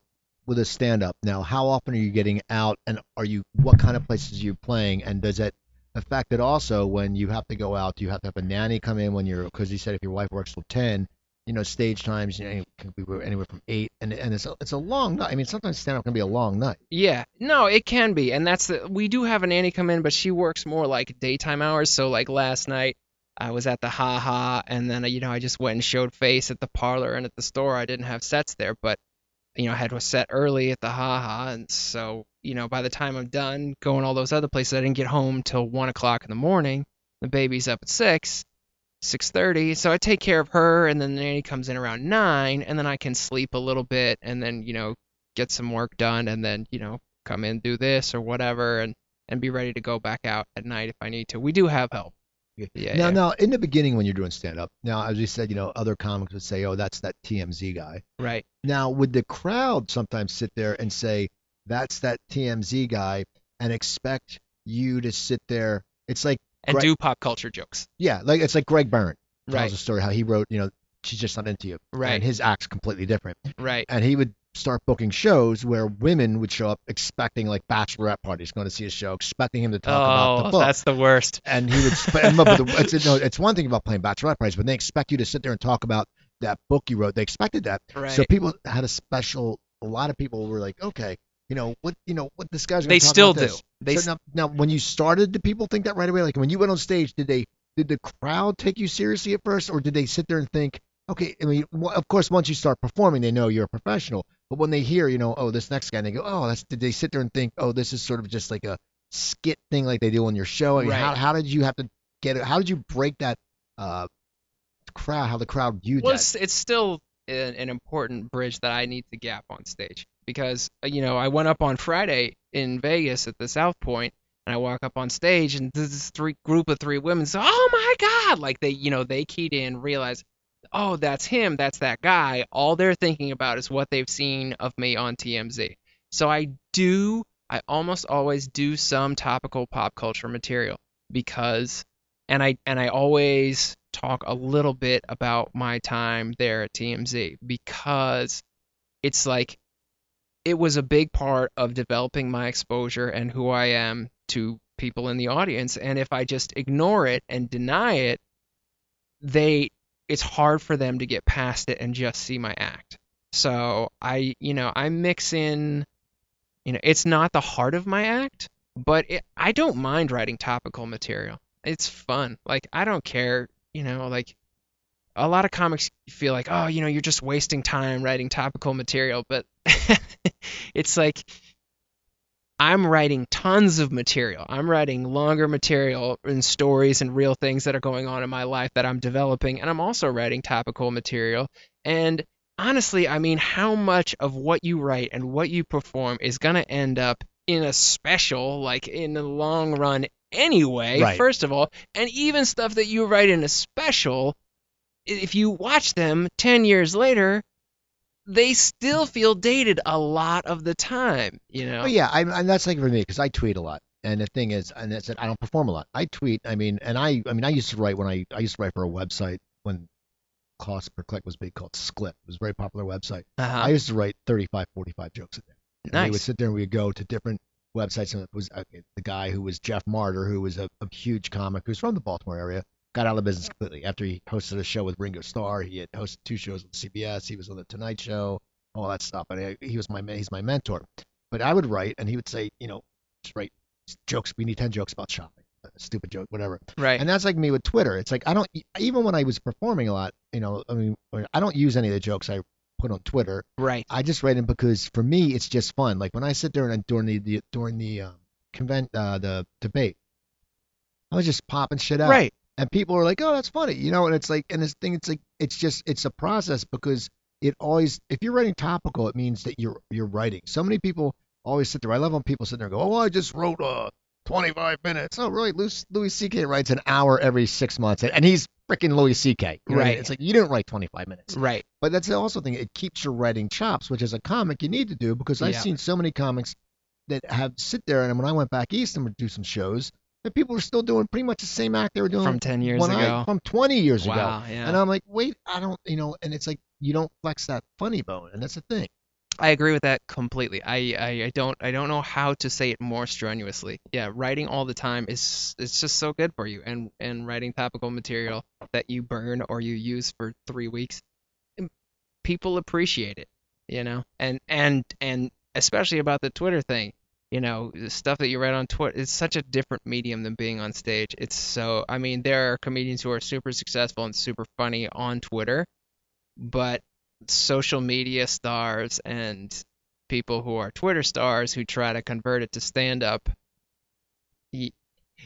with a stand up, now how often are you getting out, and are you what kind of places are you playing, and does that affect it also when you have to go out? Do you have to have a nanny come in when you're because you said if your wife works till ten, you know, stage times, you know, can be anywhere from eight, and and it's a, it's a long night. I mean, sometimes stand up can be a long night. Yeah, no, it can be, and that's the we do have a nanny come in, but she works more like daytime hours. So like last night, I was at the Ha Ha, and then you know I just went and showed face at the parlor and at the store. I didn't have sets there, but you know I had a set early at the Ha Ha, and so you know by the time I'm done going all those other places, I didn't get home till one o'clock in the morning. The baby's up at six, 6:30. So I take care of her, and then the nanny comes in around nine, and then I can sleep a little bit, and then you know get some work done, and then you know come in do this or whatever, and and be ready to go back out at night if I need to. We do have help. Yeah. Now, yeah. now, in the beginning when you're doing stand up, now as you said, you know, other comics would say, "Oh, that's that TMZ guy." Right. Now, would the crowd sometimes sit there and say, "That's that TMZ guy," and expect you to sit there? It's like and Greg, do pop culture jokes. Yeah, like it's like Greg Behrendt tells right. a story how he wrote, you know, she's just not into you. Right. And his act's completely different. Right. And he would start booking shows where women would show up expecting like bachelorette parties, going to see a show, expecting him to talk oh, about the oh, book. that's the worst. And he would. it's, no, it's one thing about playing bachelorette parties, but they expect you to sit there and talk about that book you wrote. They expected that. Right. So people had a special. A lot of people were like, okay, you know what you know what this guy's. They still do. They so now, now, when you started, did people think that right away? Like when you went on stage, did they did the crowd take you seriously at first, or did they sit there and think, okay? I mean, of course, once you start performing, they know you're a professional. But when they hear, you know, oh, this next guy, and they go, oh, that's. Did they sit there and think, oh, this is sort of just like a skit thing, like they do on your show? I mean, right. how how did you have to get it? How did you break that uh, crowd? How the crowd viewed well, that? It's, it's still an, an important bridge that I need to gap on stage because uh, you know I went up on Friday in Vegas at the South Point and I walk up on stage and this three group of three women say, "Oh my God!" Like they you know they keyed in, realize, oh that's him, that's that guy. All they're thinking about is what they've seen of me on TMZ. So I do, I almost always do some topical pop culture material because, and I and I always talk a little bit about my time there at TMZ because it's like it was a big part of developing my exposure and who I am to people in the audience. And if I just ignore it and deny it, they it's hard for them to get past it and just see my act. So I, you know, I mix in, you know, it's not the heart of my act, but it, I don't mind writing topical material. It's fun. Like I don't care, you know, like a lot of comics feel like, oh, you know, you're just wasting time writing topical material, but it's like I'm writing tons of material. I'm writing longer material and stories and real things that are going on in my life that I'm developing, and I'm also writing topical material. And honestly, I mean, how much of what you write and what you perform is going to end up in a special, like in the long run anyway, right. first of all, and even stuff that you write in a special, if you watch them 10 years later, they still feel dated a lot of the time, you know. Oh yeah, I, and that's like for me because I tweet a lot, and the thing is, and that's it. I don't perform a lot. I tweet. I mean, and I, I mean, I used to write when I, I used to write for a website when cost per click was big called Sklip. It was a very popular website. Uh-huh. I used to write 35, 45 jokes a day. And nice. We would sit there and we would go to different websites, and it was okay, the guy who was Jeff Martyr, who was a, a huge comic who's from the Baltimore area got out of business completely after he hosted a show with Ringo Starr. He had hosted two shows with CBS. He was on the Tonight Show, all that stuff. And he was my he's my mentor. But I would write, and he would say, you know, just write jokes. We need ten jokes about shopping. Stupid joke, whatever. Right. And that's like me with Twitter. It's like I don't even when I was performing a lot, you know, I mean, I don't use any of the jokes I put on Twitter. Right. I just write them because for me it's just fun. Like when I sit there and during the, the during the um, convent uh, the debate, I was just popping shit out. Right. And people are like, oh, that's funny, you know. And it's like, and this thing, it's like, it's just, it's a process because it always, if you're writing topical, it means that you're you're writing. So many people always sit there. I love when people sit there and go, oh, I just wrote uh 25 minutes. Oh, really? Louis, Louis C.K. writes an hour every six months, and, and he's freaking Louis C.K. You know what I mean? Right. It's like you didn't write 25 minutes. Right. But that's also the thing. It keeps your writing chops, which as a comic you need to do because I've Yeah. seen so many comics that have sit there and when I went back east and would do some shows, that people are still doing pretty much the same act they were doing From 10 years when I- ago. from 20 years ago. Wow. Yeah. And I'm like, wait, I don't, you know, and it's like you don't flex that funny bone, and that's the thing. I agree with that completely. I, I, I don't I don't know how to say it more strenuously. Yeah, writing all the time is it's just so good for you. And and writing topical material that you burn or you use for three weeks, mm, people appreciate it. You know, and and and especially about the Twitter thing. You know, the stuff that you write on Twitter is such a different medium than being on stage. It's so I mean, there are comedians who are super successful and super funny on Twitter, but social media stars and people who are Twitter stars who try to convert it to stand up. Y-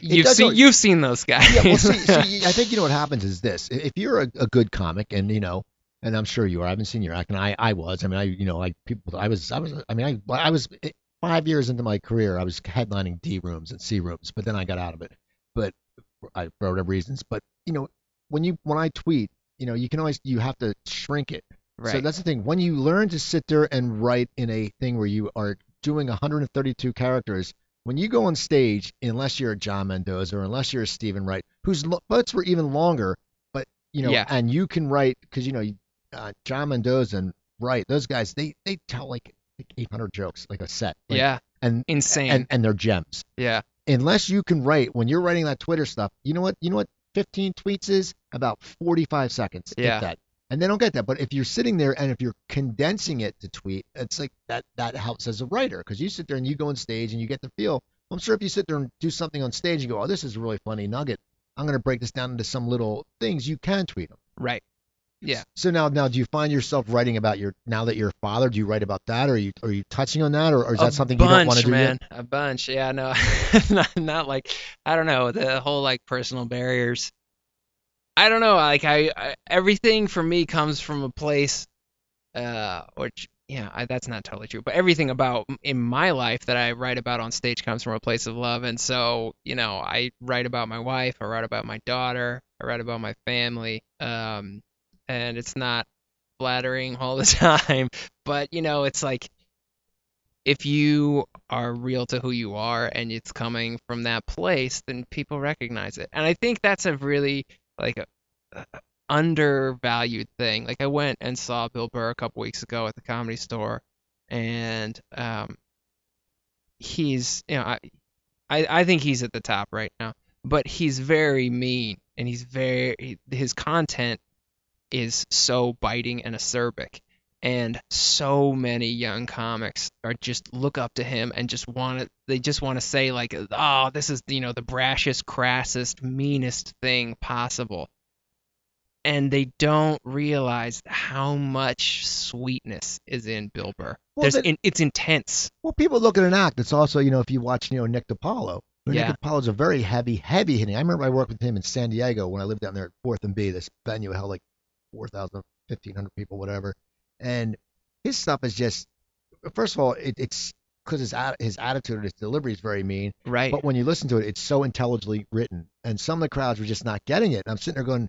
You've seen you've seen those guys. Yeah, well, see, see, I think you know what happens is this: if you're a, a good comic, and you know, and I'm sure you are. I haven't seen your act, and I, I was. I mean, I, you know, like people, I was, I was. I mean, I, I was five years into my career. I was headlining D rooms and C rooms, but then I got out of it. But I for whatever reasons. But you know, when you when I tweet, you know, you can always you have to shrink it. right. So that's the thing. When you learn to sit there and write in a thing where you are doing 132 characters, when you go on stage, unless you're a John Mendoza or unless you're a Steven Wright, whose butts were even longer, but you know, Yeah. and you can write because you know, uh, John Mendoza and Wright, those guys, they they tell like like 800 jokes like a set. Like, yeah, And insane. and and they're gems. yeah, Unless you can write when you're writing that Twitter stuff, you know what? You know what? 15 tweets is about 45 seconds. Yeah. that. And they don't get that. But if you're sitting there and if you're condensing it to tweet, it's like that that helps as a writer because you sit there and you go on stage and you get the feel. I'm sure if you sit there and do something on stage and go, oh, this is a really funny nugget. I'm going to break this down into some little things. You can tweet them. right. Yeah. So now, now, do you find yourself writing about your now that you're a father? Do you write about that, or are you are you touching on that, or, or is a that something bunch, you don't want to do man. yet? A bunch. Yeah, no, not, not like I don't know the whole like personal barriers. I don't know. Like I, I everything for me comes from a place, uh, which yeah, I, that's not totally true. But everything about in my life that I write about on stage comes from a place of love, and so you know, I write about my wife, I write about my daughter, I write about my family, um, and it's not flattering all the time, but you know, it's like if you are real to who you are and it's coming from that place, then people recognize it. And I think that's a really like a, a undervalued thing. Like I went and saw Bill Burr a couple weeks ago at the comedy store and um he's you know I I, I think he's at the top right now, but he's very mean and he's very his content is so biting and acerbic and so many young comics are just look up to him and just want to they just want to say like oh this is you know the brashest crassest meanest thing possible and they don't realize how much sweetness is in Bill Burr. Well, There's in, it's intense. Well, people look at an act. It's also, you know, if you watch, you know, Nick DiPaolo. Yeah. Nick DiPaolo's a very heavy, heavy hitting. I remember I worked with him in San Diego when I lived down there at Fourth and B. This venue held like 4,000, 1,500 people, whatever. And his stuff is just, first of all, it, it's because his his attitude and his delivery is very mean. Right. But when you listen to it, it's so intelligently written, and some of the crowds were just not getting it. And I'm sitting there going,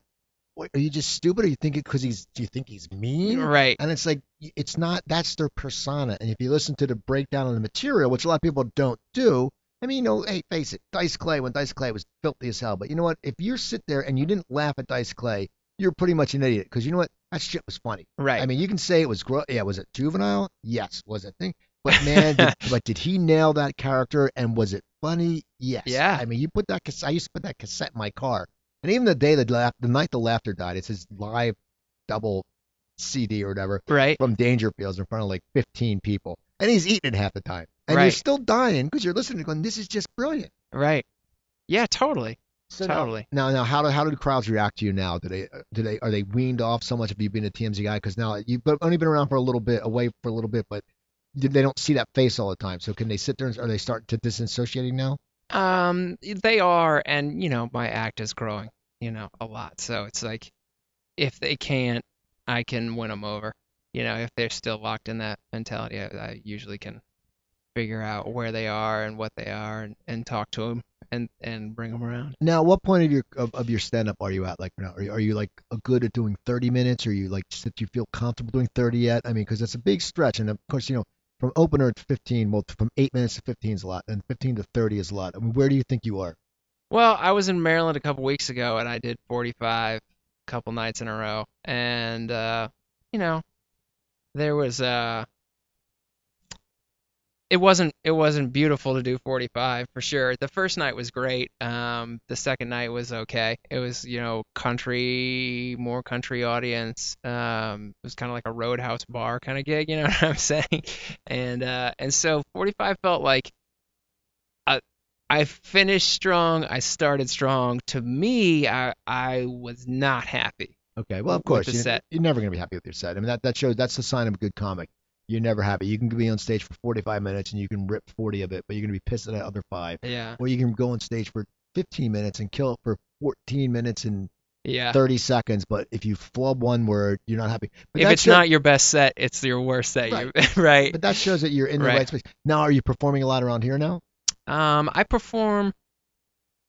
"What? Are you just stupid? Or you think it because he's? Do you think he's mean? right. And it's like it's not that's their persona. And if you listen to the breakdown of the material, which a lot of people don't do, I mean, you know, hey, face it, Dice Clay when Dice Clay was filthy as hell. But you know what? If you sit there and you didn't laugh at Dice Clay, you're pretty much an idiot because you know what? That shit was funny. Right. I mean, you can say it was gro- yeah, was it juvenile? Yes, was it thing? But man, did, but did he nail that character? And was it funny? Yes. Yeah. I mean, you put that cassette. I used to put that cassette in my car, and even the day that laugh, the night the laughter died, it's his live double CD or whatever right. from Dangerfields in front of like 15 people, and he's eating it half the time, and you're still dying because you're listening going, this is just brilliant. Right. Yeah, totally. So now- totally. Now, now, how do how do crowds react to you now? Do they do they are they weaned off so much of you being a TMZ guy? Because now you've only been around for a little bit, away for a little bit, but they don't see that face all the time. So can they sit there and are they starting to disassociating now? Um, they are, and you know, my act is growing, you know, a lot. So it's like, if they can't, I can win them over. You know, if they're still locked in that mentality, I, I usually can figure out where they are and what they are, and, and talk to them and and bring them around. Now, what point of your of, of your stand up are you at? Like now, are you, are you like a good at doing 30 minutes? Or are you like do you feel comfortable doing 30 yet? I mean, because it's a big stretch, and of course, you know, from opener to 15, well, from eight minutes to 15 is a lot, and 15 to 30 is a lot. I mean, where do you think you are? Well, I was in Maryland a couple weeks ago, and I did 45 a couple nights in a row, and uh, you know, there was uh it wasn't it wasn't beautiful to do 45 for sure. The first night was great. Um, the second night was okay. It was you know country, more country audience. Um, it was kind of like a roadhouse bar kind of gig, you know what I'm saying? And uh, and so 45 felt like I I finished strong. I started strong. To me, I I was not happy. Okay, well, of course, you, you're never gonna be happy with your set. I mean, that that shows that's the sign of a good comic. You're never happy. You can be on stage for 45 minutes and you can rip 40 of it, but you're gonna be pissed at that other five. Yeah. Or you can go on stage for 15 minutes and kill it for 14 minutes and Yeah. 30 seconds, but if you flub one word, you're not happy. But if it's not your best set, it's your worst set. Right. You, right. but that shows that you're in the Right. right space. Now, are you performing a lot around here now? Um, I perform.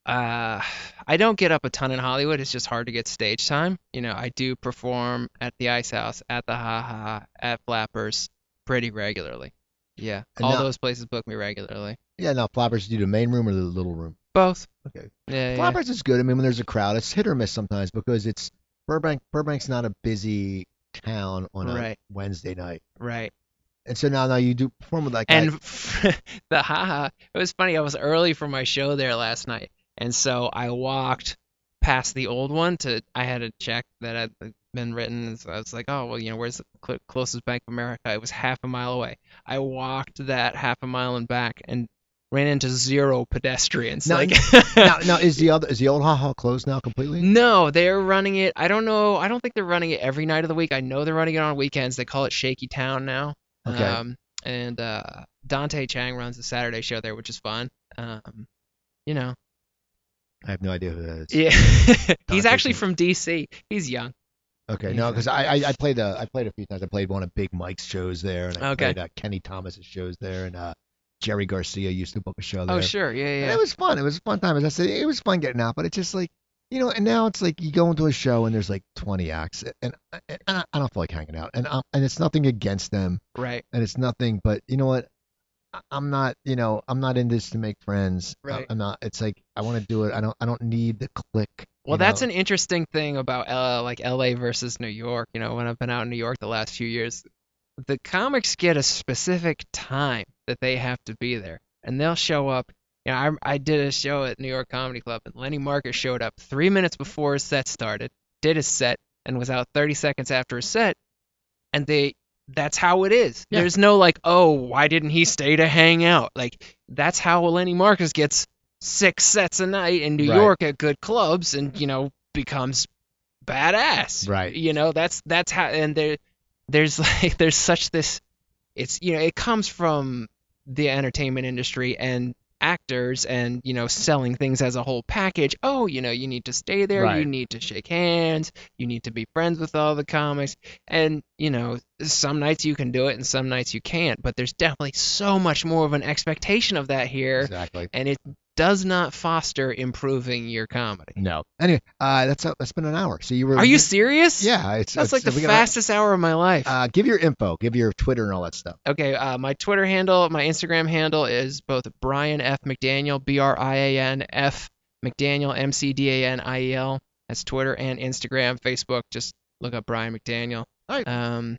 Uh, I don't get up a ton in Hollywood. It's just hard to get stage time. You know, I do perform at the Ice House, at the Ha Ha, at Flappers pretty regularly. Yeah, And all now- those places book me regularly. Yeah, now Flappers, do you do the main room or the little room? Both. Okay. Yeah, yeah. Flappers is good. I mean, when there's a crowd, it's hit or miss sometimes because it's Burbank. Burbank's not a busy town on a Right. Wednesday night, Right. and so now now you do perform with like And that. the haha, it was funny. I was early for my show there last night, and so I walked past the old one to. I had to check that had been written. So I was like, oh well, you know, where's the cl- closest Bank of America? It was half a mile away. I walked that half a mile and back, and ran into zero pedestrians. Now- like, now, now is the other is the old Ha Ha closed now completely? No, they're running it. I don't know. I don't think they're running it every night of the week. I know they're running it on weekends. They call it Shaky Town now. Okay. Um, and uh, Dante Chang runs the Saturday show there, which is fun. Um, you know. I have no idea who that is. Yeah. He's actually from DC. He's young. Okay, no, because I, I I played uh, I played a few times. I played one of Big Mike's shows there, and I Okay. played uh, Kenny Thomas's shows there, and uh, Jerry Garcia used to book a show there. Oh, sure. Yeah, yeah. And it was fun. It was a fun time. As I said, it was fun getting out, but it's just like, you know, and now it's like you go into a show and there's like 20 acts, and, and I I don't feel like hanging out. And i and it's nothing against them, Right. and it's nothing, but you know what? I- I'm not, you know, I'm not in this to make friends. I- Right. I'm not. It's like I want to do it. I don't. I don't need the click. Well, that's know? an interesting thing about uh, like LA versus New York. You know, when I've been out in New York the last few years, the comics get a specific time that they have to be there, and they'll show up. You know, I, I did a show at New York Comedy Club, and Lenny Marcus showed up three minutes before his set started, did his set, and was out 30 seconds after his set, and they. That's how it is. Yeah. There's no like, oh, why didn't he stay to hang out? Like that's how Lenny Marcus gets six sets a night in New Right. York at good clubs and you know becomes badass. Right. You know that's that's how and there there's like there's such this it's you know it comes from the entertainment industry and actors and you know selling things as a whole package. Oh, you know you need to stay there, you need to shake hands, you need to be friends with all the comics and you know some nights you can do it and some nights you can't, but there's definitely so much more of an expectation of that here exactly. and it does not foster improving your comedy. No. Anyway, uh, that's a, that's been an hour. So you were. Are you serious? Yeah, it's That's like the we gotta- fastest hour of my life. Uh, give your info. Give your Twitter and all that stuff. okay, uh, my Twitter handle, my Instagram handle is both Brian F McDaniel, B R I A N F McDaniel, M C D A N I E L. That's Twitter and Instagram, Facebook. Just look up Brian McDaniel. All right. Um,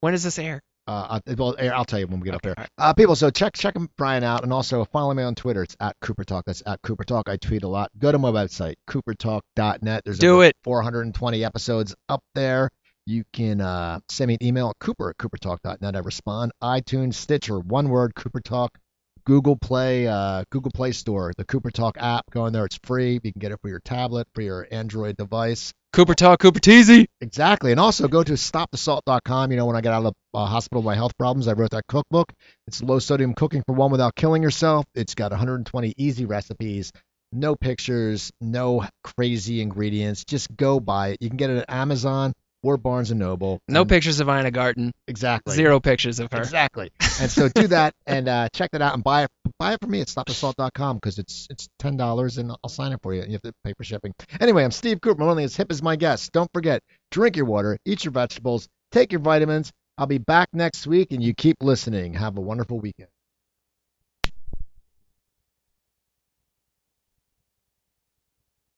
when does this air? Uh, I'll, well, I'll tell you when we get Okay, up there. right. Uh, people, so check check Brian out, and also follow me on Twitter. It's at Cooper Talk. That's at Cooper Talk. I tweet a lot. Go to my website, coopertalk.net. There's Do it. 420 episodes up there. You can uh, send me an email at cooper at coopertalk.net. I respond. iTunes, Stitcher, one word, Cooper Talk. Google Play, uh, Google Play Store, the Cooper Talk app. Go in there; it's free. You can get it for your tablet, for your Android device. Cooper Talk, Cooper Teasy. Exactly. And also go to stopthesalt.com. You know, when I got out of the uh, hospital with my health problems, I wrote that cookbook. It's low sodium cooking for one without killing yourself. It's got 120 easy recipes, no pictures, no crazy ingredients. Just go buy it. You can get it at Amazon or Barnes and Noble. No And- pictures of Ina Garten. Exactly. Zero pictures of her. Exactly. And so do that and uh, check that out and buy it. Buy it for me at stopthesalt.com because it's it's ten dollars and I'll sign it for you. You have to pay for shipping. Anyway, I'm Steve Cooper. I'm only as hip as my guests. Don't forget, drink your water, eat your vegetables, take your vitamins. I'll be back next week, and you keep listening. Have a wonderful weekend.